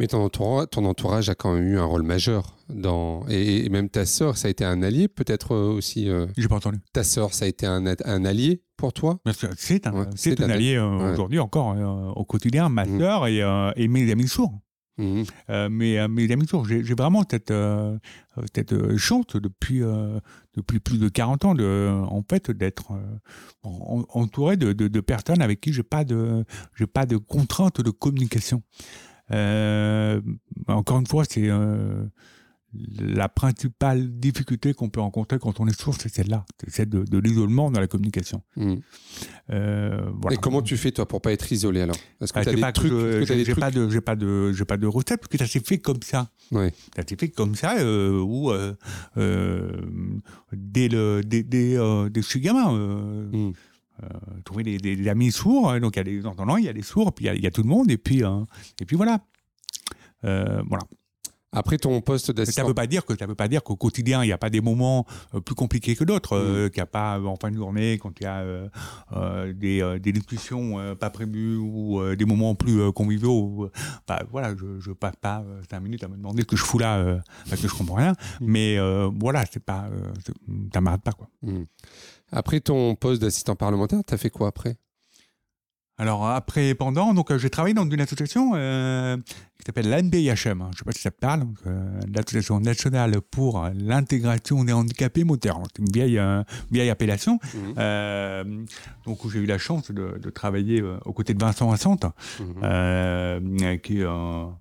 [SPEAKER 1] Mais ton entourage, ton entourage a quand même eu un rôle majeur dans et, et même ta sœur, ça a été un allié peut-être aussi. euh,
[SPEAKER 2] J'ai pas entendu.
[SPEAKER 1] ta sœur, ça a été un, un allié pour toi?
[SPEAKER 2] C'est un,
[SPEAKER 1] Ouais,
[SPEAKER 2] un allié
[SPEAKER 1] ouais.
[SPEAKER 2] aujourd'hui encore euh, au quotidien, ma
[SPEAKER 1] Mhm.
[SPEAKER 2] sœur et, euh, et mes amis sourds.
[SPEAKER 1] Mhm.
[SPEAKER 2] Euh, mes, euh, mes amis. J'ai vraiment cette, euh, cette euh, chance depuis, depuis plus de 40 ans de, en fait, d'être en- entouré de, personnes avec qui j'ai pas pas de contraintes de communication. Encore une fois, c'est la principale difficulté qu'on peut rencontrer quand on est sourd, c'est celle-là, c'est celle de, de l'isolement dans la communication.
[SPEAKER 1] Mhm.
[SPEAKER 2] Euh, voilà.
[SPEAKER 1] Et comment tu fais toi pour pas être isolé alors? Est-ce que
[SPEAKER 2] Ah,
[SPEAKER 1] tu as des
[SPEAKER 2] pas
[SPEAKER 1] trucs
[SPEAKER 2] j'ai pas de, j'ai pas de, j'ai pas de recette parce que ça s'est fait comme ça.
[SPEAKER 1] Ouais.
[SPEAKER 2] Ça s'est fait comme ça euh, où euh, euh, dès le, dès, dès, je suis gamin, euh,
[SPEAKER 1] Mhm.
[SPEAKER 2] trouver des, amis sourds. Hein. Donc il y a des entendants, il y a des sourds, puis il y a, tout le monde, et puis, et puis voilà. voilà.
[SPEAKER 1] Après ton poste d'assistant.
[SPEAKER 2] Ça ne veut pas dire que ça veut pas dire qu'au quotidien il n'y a pas des moments euh, plus compliqués que d'autres, euh, mm. qu'il n'y a pas euh, en fin de journée quand il y a des, des, discussions pas prévues ou des moments plus conviviaux. Bah, voilà, je, ne passe pas cinq minutes à me demander ce que je fous là parce que je comprends rien. Mm. Mais voilà, c'est pas, ça m'arrête pas quoi. Mm.
[SPEAKER 1] Après ton poste d'assistant parlementaire, tu as fait quoi après?
[SPEAKER 2] Alors après pendant, donc j'ai travaillé dans une association qui s'appelle l'ANBIHM. Je ne sais pas si ça te parle, euh, l'Association nationale pour l'intégration des handicapés moteurs. C'est une vieille, euh, vieille appellation. Mhm. Euh, donc j'ai eu la chance de, de travailler euh, aux côtés de Vincent Assante, euh, qui est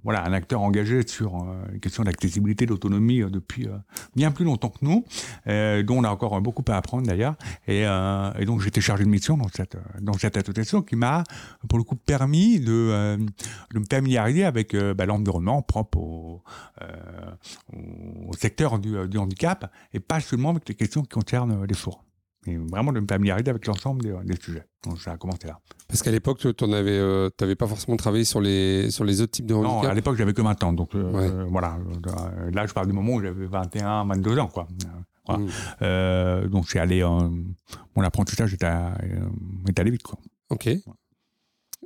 [SPEAKER 2] voilà, un acteur engagé sur les questions d'accessibilité, d'autonomie depuis bien plus longtemps que nous, dont on a encore beaucoup à apprendre d'ailleurs. Et, et, donc j'étais chargé de mission dans cette, dans cette association qui m'a pour le coup permis de, de me familiariser avec bah, l'environnement propre au, euh, au secteur du, du, handicap et pas seulement avec les questions qui concernent les sourds. Et vraiment de me familiariser avec l'ensemble des, sujets. Donc ça a commencé là.
[SPEAKER 1] Parce qu'à l'époque, tu n'avais euh, pas forcément travaillé sur les, sur les autres types de handicap
[SPEAKER 2] Non, à l'époque, j'avais que 20 ans. Donc voilà, là, je parle du moment où j'avais 21, 22 ans. Quoi. Mmh. donc c'est allé, mon apprentissage est, allé vite. Quoi.
[SPEAKER 1] Ok.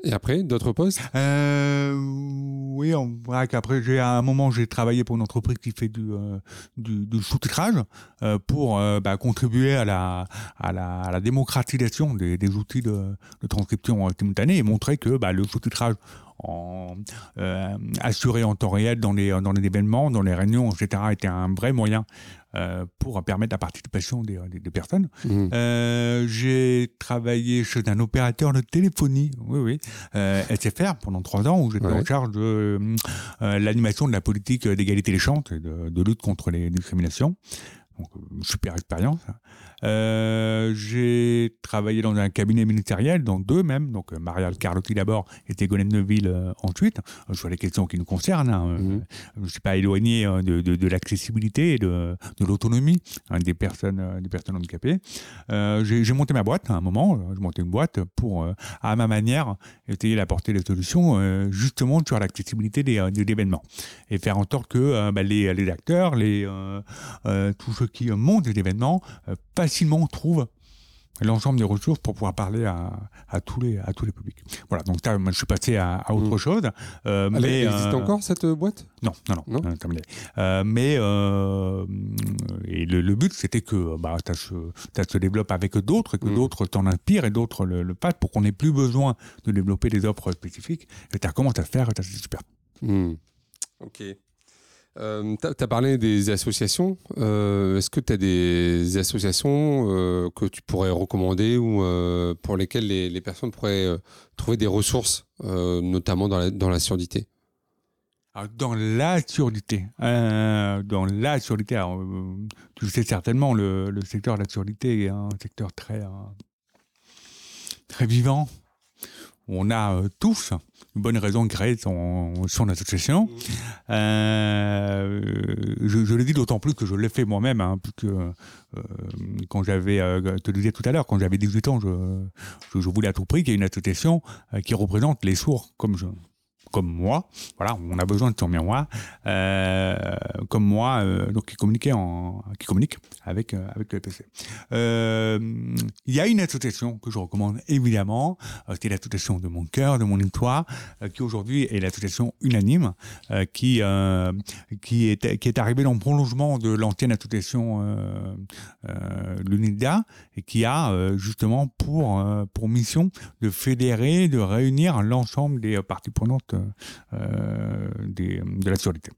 [SPEAKER 1] Et après, d'autres postes?
[SPEAKER 2] Euh, Oui, on qu'après, j'ai à un moment, j'ai travaillé pour une entreprise qui fait du, euh, du, du sous-titrage euh, pour euh, bah, contribuer à la, à la, à la démocratisation des, des outils de, de, transcription simultanée et montrer que bah, le sous-titrage en, euh, assuré en temps réel dans les, dans les événements, dans les réunions, etc., était un vrai moyen euh, pour permettre la participation des, des, personnes. Mmh. Euh, j'ai travaillé chez un opérateur de téléphonie, oui, oui, euh, SFR, pendant trois ans, où j'étais en charge de euh, l'animation de la politique d'égalité des chances et de, de, lutte contre les discriminations. Donc, super expérience. Hein. Euh, j'ai travaillé dans un cabinet ministériel, dans deux même, donc euh, Marielle Carlotti d'abord et Tégolène Neuville euh, ensuite, euh, sur les questions qui nous concernent. Hein. Mhm. Je ne suis pas éloigné de, de, de l'accessibilité et de, de l'autonomie hein, des, personnes, des personnes handicapées. j'ai monté ma boîte à un moment, j'ai monté une boîte pour, à ma manière, essayer d'apporter des solutions justement sur l'accessibilité des, des, événements et faire en sorte que bah, les, les acteurs, les, tous ceux qui montent des événements, facilement on trouve l'ensemble des ressources pour pouvoir parler à, à, tous les à tous les publics. Voilà, donc là, moi, je suis passé à, à autre mm. chose.
[SPEAKER 1] Euh, Elle mais, existe euh, encore cette boîte?
[SPEAKER 2] Non, non, non, non terminé. Euh, mais euh, et le, le but c'était que bah, ça se, ça se développe avec d'autres, que mm. d'autres t'en inspirent et d'autres le, le fassent pour qu'on n'ait plus besoin de développer des offres spécifiques. Et tu commencé à faire, c'est super.
[SPEAKER 1] Mm. Ok. Euh, tu as, parlé des associations. Euh, est-ce que tu as des associations euh, que tu pourrais recommander ou pour lesquelles les, personnes pourraient trouver des ressources, notamment dans la, surdité?
[SPEAKER 2] Dans la surdité, dans la surdité, tu sais certainement, le, le, secteur de la surdité est un secteur très, très vivant. On a tous une bonne raison de créer son, son association. Mmh. Euh, je, je, le dis d'autant plus que je l'ai fait moi-même, hein, puisque euh, quand j'avais, euh, te le disais tout à l'heure, quand j'avais 18 ans, je, je, je, voulais à tout prix qu'il y ait une association euh, qui représente les sourds comme je, comme moi, voilà, on a besoin de son miroir, euh, comme moi, euh, donc qui communiquait en, qui communique avec euh, avec le PC. Euh, il y a une association que je recommande évidemment, euh, c'est l'association de mon cœur, de mon histoire, qui aujourd'hui est l'association unanime, qui qui est qui est arrivée dans le prolongement de l'ancienne association l'UNIDA et qui a justement pour pour mission de fédérer, de réunir l'ensemble des parties prenantes euh, des, de la surdité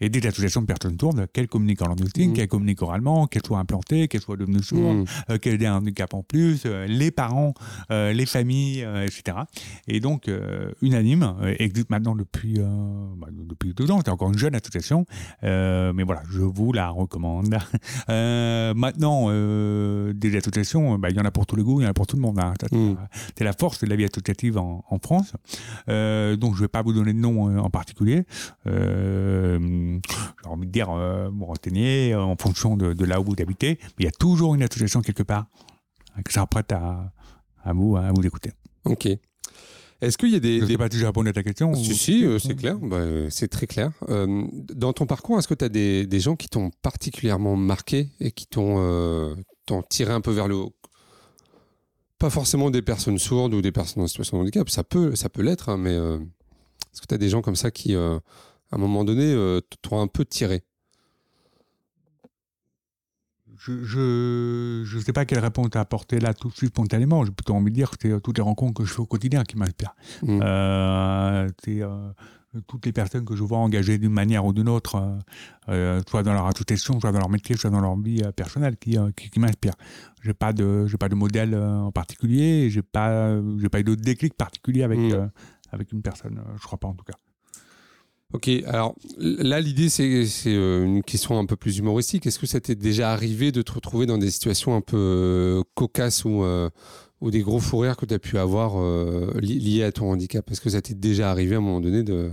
[SPEAKER 2] et des associations de personnes sourdes, qu'elles communiquent en langue mmh. qu'elles communiquent oralement, qu'elles soient implantées, qu'elles soient devenues sourdes, mmh. euh, qu'elles aient un handicap en plus, euh, les parents, euh, les familles, euh, etc. Et donc, euh, Unanime existe maintenant depuis, bah, depuis deux ans, c'est encore une jeune association, mais voilà, je vous la recommande. maintenant, des associations, bah, il y en a pour tous les goûts, il y en a pour tout le monde. Hein. Mmh. C'est la force de la vie associative en, en France. donc, je ne vais pas vous donner de nom en particulier. Euh, j'ai envie de dire, vous renseigner euh, en fonction de, de, là où vous habitez. Mais il y a toujours une association quelque part euh, qui sera prête à, à vous, à vous d'écouter.
[SPEAKER 1] Ok. Est-ce qu'il y a des.
[SPEAKER 2] Je ne
[SPEAKER 1] des-
[SPEAKER 2] pas si j'ai répondu à ta question.
[SPEAKER 1] Si,
[SPEAKER 2] ou-
[SPEAKER 1] si, euh, c'est clair, Bah, euh, c'est très clair. Euh, dans ton parcours, est-ce que tu as des, des gens qui t'ont particulièrement marqué et qui t'ont euh, tiré un peu vers le haut? Pas forcément des personnes sourdes ou des personnes en situation de handicap, ça peut, ça peut l'être, hein, mais est-ce que tu as des gens comme ça qui, à un moment donné, euh, t'ont un peu tiré
[SPEAKER 2] Je je je sais pas quelle réponse t'as apporté là tout de suite spontanément. J'ai plutôt envie de dire que c'est euh, toutes les rencontres que je fais au quotidien qui m'inspirent.
[SPEAKER 1] Mm.
[SPEAKER 2] Euh, c'est euh, toutes les personnes que je vois engagées d'une manière ou d'une autre, euh, soit dans leur association, soit dans leur métier, soit dans leur vie personnelle, qui, qui, qui m'inspirent. Pas de j'ai pas de modèle en particulier. Pas j'ai pas eu de déclic particulier avec
[SPEAKER 1] Mm.
[SPEAKER 2] euh, avec une personne. je crois pas en tout cas.
[SPEAKER 1] Ok, alors là, l'idée, c'est c'est, euh, une question un peu plus humoristique. Est-ce que ça t'est déjà arrivé de te retrouver dans des situations un peu euh, cocasses ou, euh, ou des gros fous rires que tu as pu avoir euh, li- liés à ton handicap? Est-ce que ça t'est déjà arrivé à un moment donné de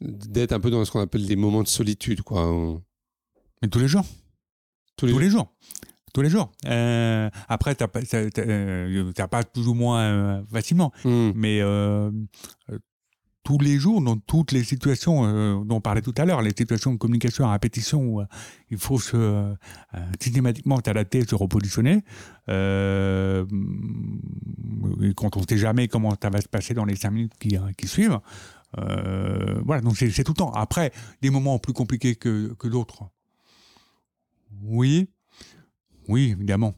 [SPEAKER 1] d'être un peu dans ce qu'on appelle des moments de solitude, quoi
[SPEAKER 2] Mais tous les jours.
[SPEAKER 1] Tous les
[SPEAKER 2] tous
[SPEAKER 1] jours
[SPEAKER 2] les jours. Tous les jours. Euh, après, t'as pas, t'as, t'as, t'as pas plus ou moins euh, facilement,
[SPEAKER 1] Hmm,
[SPEAKER 2] mais euh, tous les jours, dans toutes les situations euh, dont on parlait tout à l'heure, les situations de communication à répétition où euh, il faut se, euh, euh, systématiquement s'adapter, se repositionner, quand on ne sait jamais comment ça va se passer dans les cinq minutes qui, suivent. voilà, donc c'est, tout le temps. Après, des moments plus compliqués que d'autres. Oui, oui, évidemment.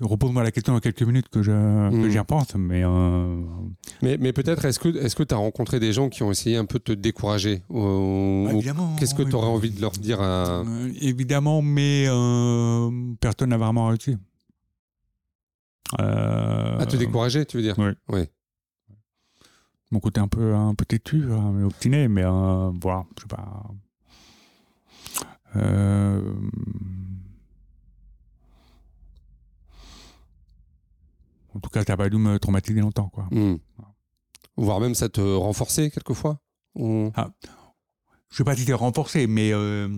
[SPEAKER 2] Repose-moi la question dans quelques minutes que, je, que
[SPEAKER 1] Mm.
[SPEAKER 2] j'y repense, mais euh,
[SPEAKER 1] Mais, mais peut-être, est-ce que tu as rencontré des gens qui ont essayé un peu de te décourager ou-
[SPEAKER 2] Bah, évidemment.
[SPEAKER 1] Qu'est-ce que tu aurais envie de leur dire à...
[SPEAKER 2] Euh, Évidemment, mais euh, personne n'a vraiment réussi. Euh,
[SPEAKER 1] à te décourager, tu veux dire?
[SPEAKER 2] Oui.
[SPEAKER 1] Oui.
[SPEAKER 2] Mon côté un peu, un peu têtu, hein, mais obstiné, mais voilà, je sais pas. Euh, en tout cas, ça n'a pas dû me traumatiser longtemps, quoi.
[SPEAKER 1] Hmm. Voire même ça te renforçait quelquefois Ou-
[SPEAKER 2] je sais pas si c'est renforcé, mais euh,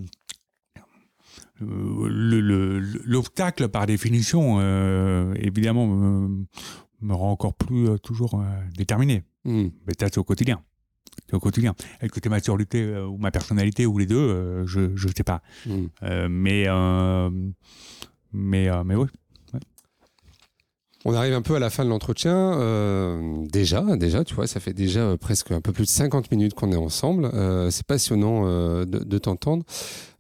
[SPEAKER 2] euh, le- le- l'obstacle, par définition, euh, évidemment, me, me rend encore plus euh, toujours déterminé.
[SPEAKER 1] Hmm.
[SPEAKER 2] Mais ça, c'est au quotidien. C'est au quotidien. Est-ce que c'est ma surdité ou ma personnalité ou les deux Je ne sais pas.
[SPEAKER 1] Hmm.
[SPEAKER 2] Mais, mais, mais oui.
[SPEAKER 1] On arrive un peu à la fin de l'entretien. euh, déjà, déjà, tu vois, ça fait déjà euh, presque un peu plus de 50 minutes qu'on est ensemble. Euh, c'est passionnant de, t'entendre.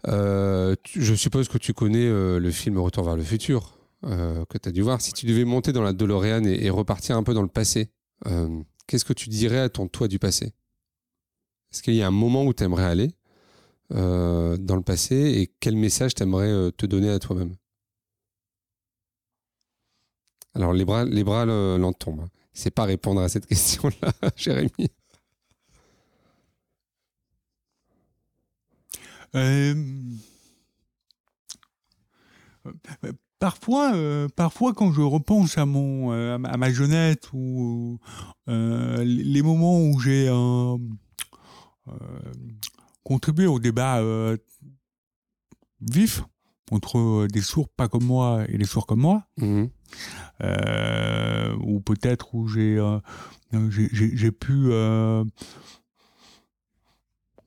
[SPEAKER 1] Je suppose que tu connais le film Retour vers le futur, que tu as dû voir. Si tu devais monter dans la DeLorean et, et repartir un peu dans le passé, qu'est-ce que tu dirais à ton toi du passé? Est-ce qu'il y a un moment où tu aimerais aller dans le passé et quel message tu aimerais te donner à toi-même? Alors, les bras, les bras le- l'en tombent. hein. Sait pas répondre à cette question-là, Jérémy.
[SPEAKER 2] Euh, euh, Parfois, euh, parfois, quand je repense à mon, à ma- jeunesse ou les moments où j'ai contribué au débat vif entre des sourds pas comme moi et des sourds comme moi,
[SPEAKER 1] Mhm.
[SPEAKER 2] Euh, ou peut-être où j'ai euh, j'ai- j'ai pu euh,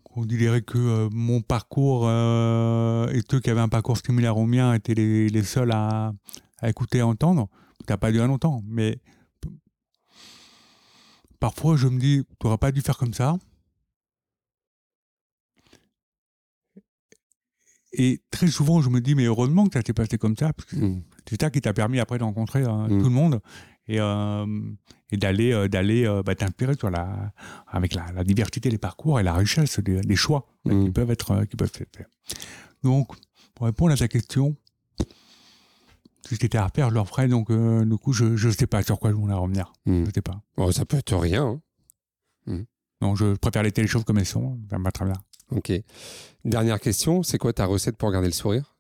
[SPEAKER 2] considérer que euh, mon parcours euh, et ceux qui avaient un parcours similaire au mien étaient les, seuls à, écouter et entendre. Ça n'a pas duré longtemps, mais parfois je me dis, tu n'aurais pas dû faire comme ça. Et très souvent, je me dis, mais heureusement que ça s'est passé comme ça,
[SPEAKER 1] Mhm.
[SPEAKER 2] C'est ça qui t'a permis après de rencontrer euh,
[SPEAKER 1] Mm.
[SPEAKER 2] tout le monde et, euh, et d'aller euh, d'aller bah, t'inspirer sur la avec la, la diversité des parcours et la richesse des, des choix euh,
[SPEAKER 1] Mm.
[SPEAKER 2] qui peuvent être qui peuvent être faits. Donc pour répondre à ta question, si c'était à refaire, je le referais. Donc euh, du coup, je je sais pas sur quoi je voulais revenir.
[SPEAKER 1] Mhm.
[SPEAKER 2] Je sais pas.
[SPEAKER 1] Bon, ça peut être rien. hein.
[SPEAKER 2] Donc je préfère laisser les choses comme elles sont. Ça me va très bien.
[SPEAKER 1] Ok. Dernière question, c'est quoi ta recette pour garder le sourire?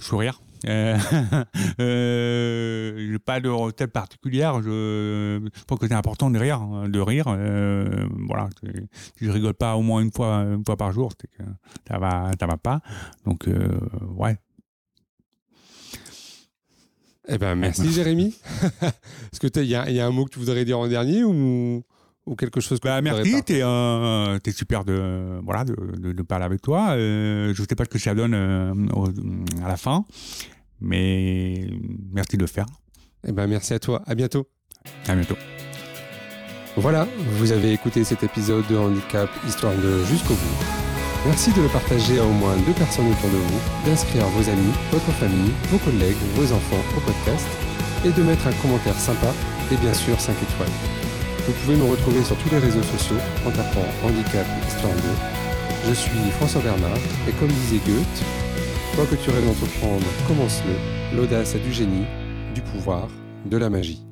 [SPEAKER 2] Sourire. Euh, euh, pas de recette particulière. Je, je pense que c'est important de rire, hein, de rire. euh, voilà. Si je rigole pas au moins une fois, une fois par jour, c'est que ça va, ça va pas. Donc euh, ouais.
[SPEAKER 1] Eh ben, merci Jérémy. Est-ce que il y, a un mot que tu voudrais dire en dernier ou, ou quelque chose que
[SPEAKER 2] bah, Merci, t'es euh, es super de, voilà, de, de, parler avec toi. Euh, je ne sais pas ce que ça donne euh, à la fin, mais merci de le faire.
[SPEAKER 1] Eh ben, merci à toi. À bientôt.
[SPEAKER 2] À bientôt.
[SPEAKER 1] Voilà, vous avez écouté cet épisode de Handicap Histoire de jusqu'au bout. Merci de le partager à au moins deux personnes autour de vous, d'inscrire vos amis, votre famille, vos collègues, vos enfants au podcast et de mettre un commentaire sympa et bien sûr 5 étoiles. Vous pouvez me retrouver sur tous les réseaux sociaux en tapant Handicap Histoire 2. Je suis François Bernard et comme disait Goethe, quoi que tu rêves d'entreprendre, commence-le. L'audace a du génie, du pouvoir, de la magie.